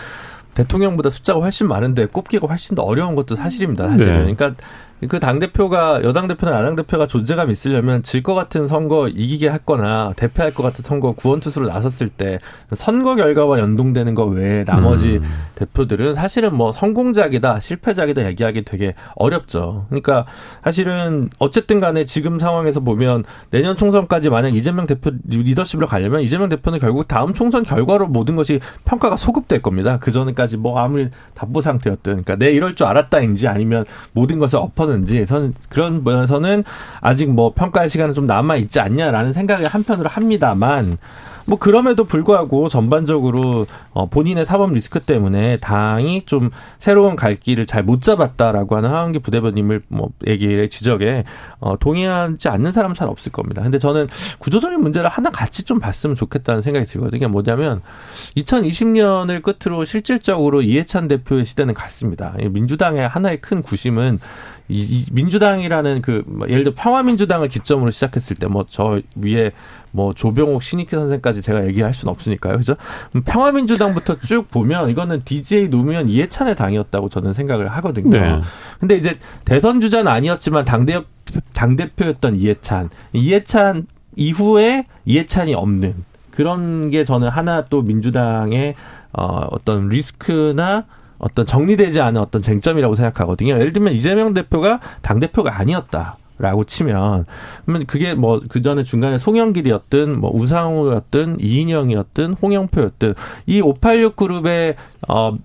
대통령보다 숫자가 훨씬 많은데 꼽기가 훨씬 더 어려운 것도 사실입니다. 사실은. 네. 그러니까 그 당 대표가, 여당 대표나 야당 대표가 존재감 있으려면 질 것 같은 선거 이기게 했거나 대표할 것 같은 선거 구원투수로 나섰을 때 선거 결과와 연동되는 것 외에 나머지 음. 대표들은 사실은 뭐 성공작이다, 실패작이다 얘기하기 되게 어렵죠. 그러니까 사실은 어쨌든 간에 지금 상황에서 보면 내년 총선까지 만약 이재명 대표 리더십으로 가려면 이재명 대표는 결국 다음 총선 결과로 모든 것이 평가가 소급될 겁니다. 그 전까지 뭐 아무리 답보 상태였든. 그러니까 내 이럴 줄 알았다인지 아니면 모든 것을 엎어는 하는지 저는 그런 면에서는 아직 뭐 평가할 시간은 좀 남아 있지 않냐라는 생각을 한편으로 합니다만 뭐 그럼에도 불구하고 전반적으로 어 본인의 사법 리스크 때문에 당이 좀 새로운 갈 길을 잘 못 잡았다라고 하는 하은기 부대변님을 뭐 얘기에 지적에 어 동의하지 않는 사람은 잘 없을 겁니다. 근데 저는 구조적인 문제를 하나 같이 좀 봤으면 좋겠다는 생각이 들거든요. 뭐냐면 2020년을 끝으로 실질적으로 이해찬 대표의 시대는 갔습니다. 민주당의 하나의 큰 구심은 이, 이 민주당이라는 그뭐 예를 들어 평화민주당을 기점으로 시작했을 때 뭐 저 위에 뭐 조병옥 신익희 선생까지 제가 얘기할 수는 없으니까요. 그죠? 평화민주당부터 쭉 보면 이거는 DJ 노무현 이해찬의 당이었다고 저는 생각을 하거든요. 네. 근데 이제 대선 주자는 아니었지만 당대 당대표였던 이해찬. 이해찬 이후에 이해찬이 없는 그런 게 저는 하나 또 민주당의 어 어떤 리스크나 어떤 정리되지 않은 어떤 쟁점이라고 생각하거든요. 예를 들면 이재명 대표가 당 대표가 아니었다. 라고 치면 그러면 그게 뭐 그 전에 중간에 송영길이었든 뭐 우상호였든 이인영이었든 홍영표였든 이 586 그룹의 어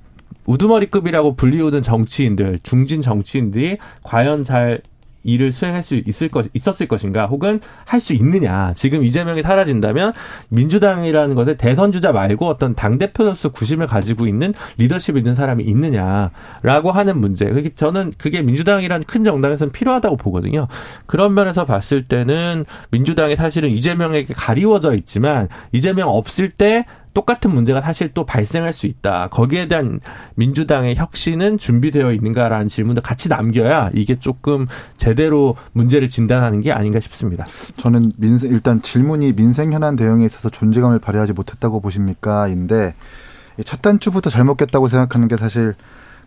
우두머리급이라고 불리우는 정치인들 중진 정치인들이 과연 잘 일을 수행할 수 있을 것 있었을 것인가 혹은 할 수 있느냐. 지금 이재명이 사라진다면 민주당이라는 것에 대선 주자 말고 어떤 당 대표로서 구심을 가지고 있는 리더십 있는 사람이 있느냐라고 하는 문제. 저는 그게 민주당이라는 큰 정당에서는 필요하다고 보거든요. 그런 면에서 봤을 때는 민주당이 사실은 이재명에게 가리워져 있지만 이재명 없을 때 똑같은 문제가 사실 또 발생할 수 있다. 거기에 대한 민주당의 혁신은 준비되어 있는가라는 질문도 같이 남겨야 이게 조금 제대로 문제를 진단하는 게 아닌가 싶습니다. 저는 민생 일단 질문이 민생 현안 대응에 있어서 존재감을 발휘하지 못했다고 보십니까?인데 첫 단추부터 잘못했다고 생각하는 게 사실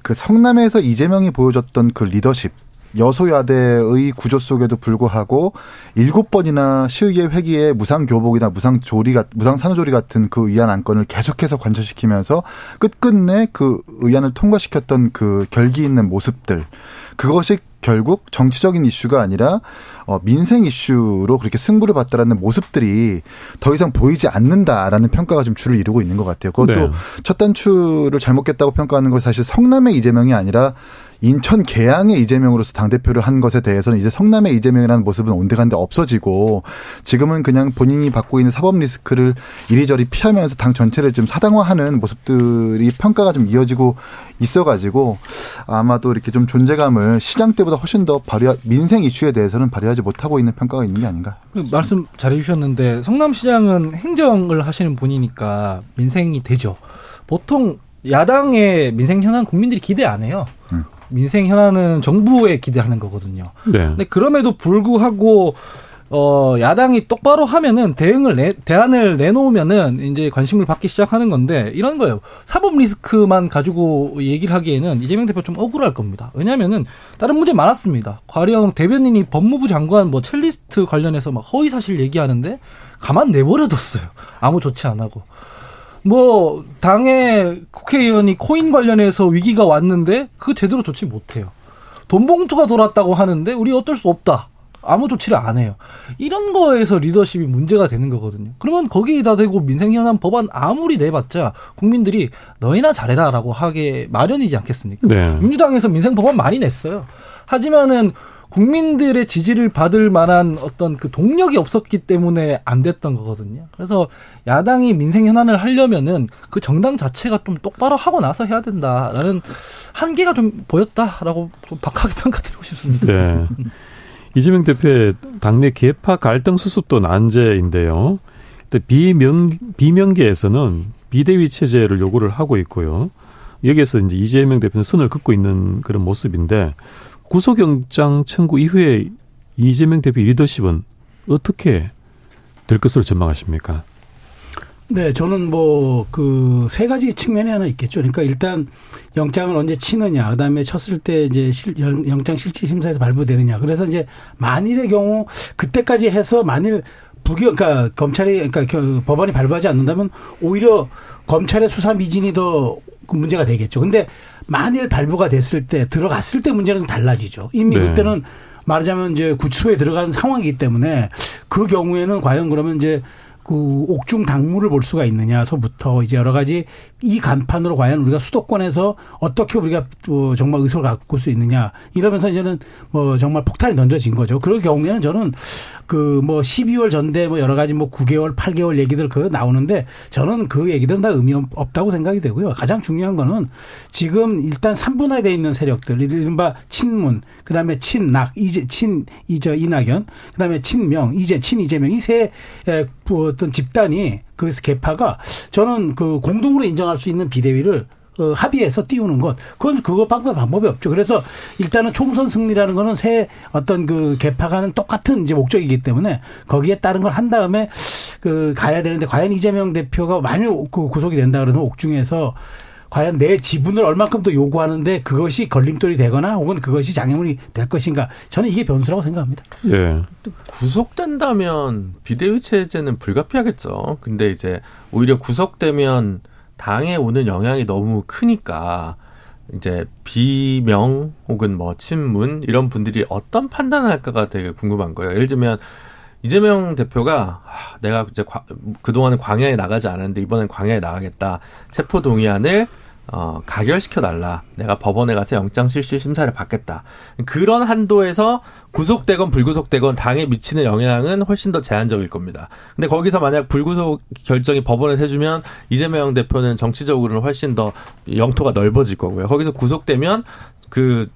그 성남에서 이재명이 보여줬던 그 리더십 여소야대의 구조 속에도 불구하고 일곱 번이나 시의회 회기에 무상 교복이나 무상 조리 무상 산후조리 같은 그 의안 안건을 계속해서 관철시키면서 끝끝내 그 의안을 통과시켰던 그 결기 있는 모습들 그것이 결국 정치적인 이슈가 아니라 어 민생 이슈로 그렇게 승부를 봤다라는 모습들이 더 이상 보이지 않는다라는 평가가 좀 주를 이루고 있는 것 같아요. 그것도 네. 첫 단추를 잘못했다고 평가하는 것이 사실 성남의 이재명이 아니라 인천 계양의 이재명으로서 당대표를 한 것에 대해서는 이제 성남의 이재명이라는 모습은 온데간데 없어지고 지금은 그냥 본인이 받고 있는 사법 리스크를 이리저리 피하면서 당 전체를 좀 사당화하는 모습들이 평가가 좀 이어지고 있어가지고 아마도 이렇게 좀 존재감을 시장 때보다 훨씬 더 발휘 민생 이슈에 대해서는 발휘하지 못하고 있는 평가가 있는 게 아닌가. 그 말씀 잘 해주셨는데 성남시장은 행정을 하시는 분이니까 민생이 되죠. 보통 야당의 민생 현안 국민들이 기대 안 해요. 음. 민생 현안은 정부에 기대하는 거거든요. 네. 근데 그럼에도 불구하고 어 야당이 똑바로 하면은 대응을 내 대안을 내놓으면은 이제 관심을 받기 시작하는 건데 이런 거예요. 사법 리스크만 가지고 얘기를 하기에는 이재명 대표 좀 억울할 겁니다. 왜냐하면은 다른 문제 많았습니다. 과령 대변인이 법무부 장관 뭐 첼리스트 관련해서 막 허위 사실 얘기하는데 가만 내버려뒀어요. 아무 조치 안 하고. 뭐 당의 국회의원이 코인 관련해서 위기가 왔는데 그 제대로 조치 못해요. 돈 봉투가 돌았다고 하는데 우리 어쩔 수 없다. 아무 조치를 안 해요. 이런 거에서 리더십이 문제가 되는 거거든요. 그러면 거기에다 대고 민생현안 법안 아무리 내봤자 국민들이 너희나 잘해라라고 하게 마련이지 않겠습니까? 네. 민주당에서 민생 법안 많이 냈어요. 하지만은 국민들의 지지를 받을 만한 어떤 그 동력이 없었기 때문에 안 됐던 거거든요. 그래서 야당이 민생 현안을 하려면은 그 정당 자체가 좀 똑바로 하고 나서 해야 된다라는 한계가 좀 보였다라고 좀 박하게 평가드리고 싶습니다. 네. 이재명 대표의 당내 개파 갈등 수습도 난제인데요. 비명 비명계에서는 비대위 체제를 요구를 하고 있고요. 여기에서 이제 이재명 대표는 선을 긋고 있는 그런 모습인데 구속영장 청구 이후에 이재명 대표 리더십은 어떻게 될 것으로 전망하십니까? 네, 저는 뭐 그 세 가지 측면이 하나 있겠죠. 그러니까 일단 영장을 언제 치느냐, 그다음에 쳤을 때 이제 실, 영장 실질 심사에서 발부되느냐. 그래서 이제 만일의 경우 그때까지 해서 만일 부기 그러니까 검찰이 그러니까 법원이 발부하지 않는다면 오히려 검찰의 수사 미진이 더그 문제가 되겠죠. 근데 만일 발부가 됐을 때 들어갔을 때 문제는 달라지죠. 이미 네. 그때는 말하자면 이제 구치소에 들어간 상황이기 때문에 그 경우에는 과연 그러면 이제 그 옥중 당무를 볼 수가 있느냐서부터 이제 여러 가지 이 간판으로 과연 우리가 수도권에서 어떻게 우리가 또 정말 의석을 갖고 수 있느냐 이러면서 이제는 뭐 정말 폭탄이 던져진 거죠. 그럴 경우에는 저는 그 뭐 12월 전대 뭐 여러 가지 뭐 9개월, 8개월 얘기들 그 나오는데 저는 그 얘기들은 다 의미 없다고 생각이 되고요. 가장 중요한 거는 지금 일단 3분화돼 있는 세력들 이른바 친문, 그다음에 친낙, 이제 친 이저 이낙연, 그다음에 친명, 이제 친 이재명 이세 어떤 집단이 그 개파가 저는 그 공동으로 인정할 수 있는 비대위를 어, 합의해서 띄우는 것. 그건 그거 방법 방법이 없죠. 그래서 일단은 총선 승리라는 거는 새 어떤 그 개파가는 똑같은 이제 목적이기 때문에 거기에 따른 걸 한 다음에 그 가야 되는데 과연 이재명 대표가 만약 그 구속이 된다 그러면 옥중에서 과연 내 지분을 얼만큼 더 요구하는데 그것이 걸림돌이 되거나 혹은 그것이 장애물이 될 것인가 저는 이게 변수라고 생각합니다. 예. 구속된다면 비대위 체제는 불가피하겠죠. 근데 이제 오히려 구속되면 당에 오는 영향이 너무 크니까 이제 비명 혹은 뭐 친문 이런 분들이 어떤 판단을 할까가 되게 궁금한 거예요. 예를 들면 이재명 대표가 아, 내가 이제 그동안은 광야에 나가지 않았는데 이번엔 광야에 나가겠다. 체포 동의안을 어, 가결시켜 달라. 내가 법원에 가서 영장 실시 심사를 받겠다. 그런 한도에서 구속되건 불구속되건 당에 미치는 영향은 훨씬 더 제한적일 겁니다. 근데 거기서 만약 불구속 결정이 법원에서 해주면 이재명 대표는 정치적으로는 훨씬 더 영토가 넓어질 거고요. 거기서 구속되면 그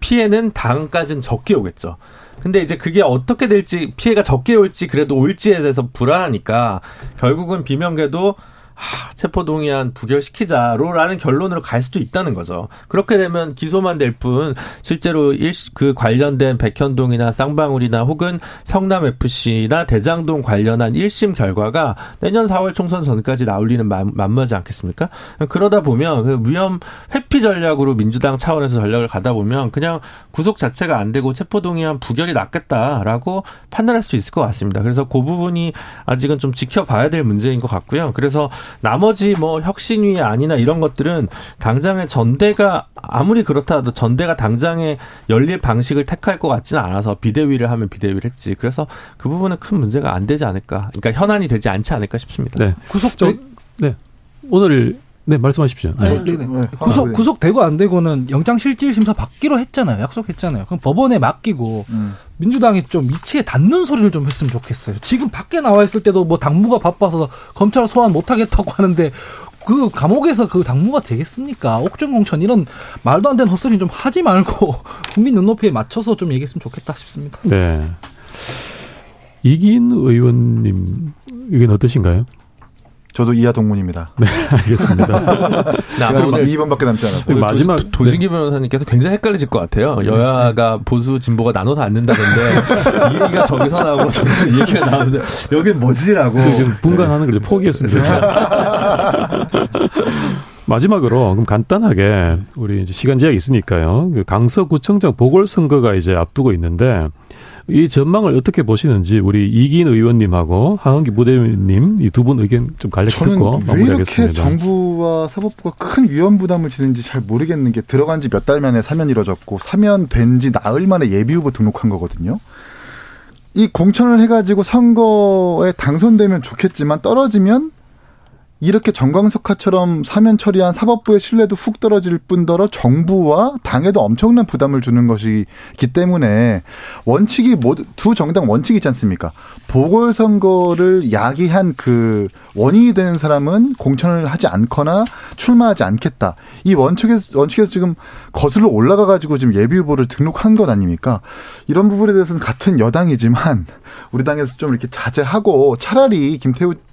피해는 당까지는 적게 오겠죠. 근데 이제 그게 어떻게 될지 피해가 적게 올지 그래도 올지에 대해서 불안하니까 결국은 비명계도 하, 체포동의안 부결시키자로라는 결론으로 갈 수도 있다는 거죠. 그렇게 되면 기소만 될 뿐 실제로 일, 그 관련된 백현동이나 쌍방울이나 혹은 성남FC나 대장동 관련한 1심 결과가 내년 4월 총선 전까지 나올 리는 만무하지 않겠습니까? 그러다 보면 그 위험 회피 전략으로 민주당 차원에서 전략을 가다 보면 그냥 구속 자체가 안 되고 체포동의안 부결이 낫겠다라고 판단할 수 있을 것 같습니다. 그래서 그 부분이 아직은 좀 지켜봐야 될 문제인 것 같고요. 그래서 나머지 뭐 혁신위 아니나 이런 것들은 당장의 전대가 아무리 그렇다 하도 전대가 당장에 열릴 방식을 택할 것 같지는 않아서 비대위를 하면 비대위를 했지. 그래서 그 부분은 큰 문제가 안 되지 않을까. 그러니까 현안이 되지 않지 않을까 싶습니다. 네. 구속적 네. 오늘 네, 말씀하십시오. 네. 네. 네. 구속, 구속되고 안 되고는 영장 실질 심사 받기로 했잖아요. 약속했잖아요. 그럼 법원에 맡기고 음. 민주당이 좀 이치에 닿는 소리를 좀 했으면 좋겠어요. 지금 밖에 나와 있을 때도 뭐 당무가 바빠서 검찰 소환 못 하겠다고 하는데 그 감옥에서 그 당무가 되겠습니까? 옥중공천 이런 말도 안 되는 헛소리 좀 하지 말고 국민 눈높이에 맞춰서 좀 얘기했으면 좋겠다 싶습니다. 네. 이긴 의원님 의견 어떠신가요? 저도 이하 동문입니다. 네, 알겠습니다. 네, 앞으로 2분밖에 남지 않아서. 마지막 도진기 네. 변호사님께서 굉장히 헷갈리실 것 같아요. 여야가 네. 보수 진보가 나눠서 앉는다던데 이 얘기가 저기서 나오고 저기서 이 얘기가 나오는데 여긴 뭐지라고 지금 분간하는 걸 포기했습니다. 마지막으로 그럼 간단하게 우리 이제 시간 제약이 있으니까요. 그 강서구청장 보궐선거가 이제 앞두고 있는데 이 전망을 어떻게 보시는지 우리 이긴 의원님하고 하은기 부대님 이 두 분 의견 좀 간략히 듣고 마무리하겠습니다. 왜 이렇게 정부와 사법부가 큰 위험 부담을 지는지 잘 모르겠는 게 들어간 지 몇 달 만에 사면 이뤄졌고 사면 된 지 나흘 만에 예비 후보 등록한 거거든요. 이 공천을 해가지고 선거에 당선되면 좋겠지만 떨어지면 이렇게 정광석화처럼 사면 처리한 사법부의 신뢰도 훅 떨어질 뿐더러 정부와 당에도 엄청난 부담을 주는 것이기 때문에 원칙이 모두 두 정당 원칙이 있지 않습니까? 보궐선거를 야기한 그 원인이 되는 사람은 공천을 하지 않거나 출마하지 않겠다. 이 원칙에서 원칙에서 지금 거슬러 올라가 가지고 지금 예비 후보를 등록한 것 아닙니까? 이런 부분에 대해서는 같은 여당이지만 우리 당에서 좀 이렇게 자제하고 차라리 김태우 어,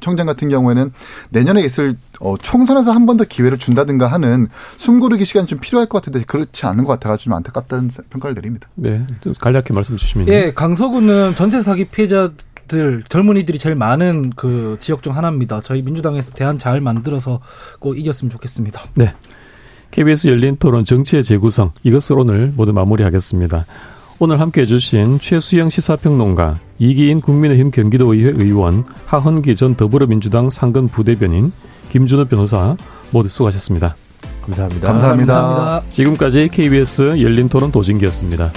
청장 같은 경우에는 내년에 있을 어, 총선에서 한 번 더 기회를 준다든가 하는 숨고르기 시간이 좀 필요할 것 같은데 그렇지 않은 것 같아가지고 좀 안타깝다는 평가를 드립니다. 네, 좀 간략히 말씀 주시면. 예, 강서구는 전세 사기 피해자 들 젊은이들이 제일 많은 그 지역 중 하나입니다. 저희 민주당에서 대안 잘 만들어서 꼭 이겼으면 좋겠습니다. 네. KBS 열린 토론 정치의 재구성 이것을 오늘 모두 마무리하겠습니다. 오늘 함께해 주신 최수영 시사평론가, 이기인 국민의힘 경기도의회 의원, 하헌기 전 더불어민주당 상근 부대변인, 김준호 변호사 모두 수고하셨습니다. 감사합니다. 감사합니다. 감사합니다. 지금까지 KBS 열린 토론 도진기였습니다.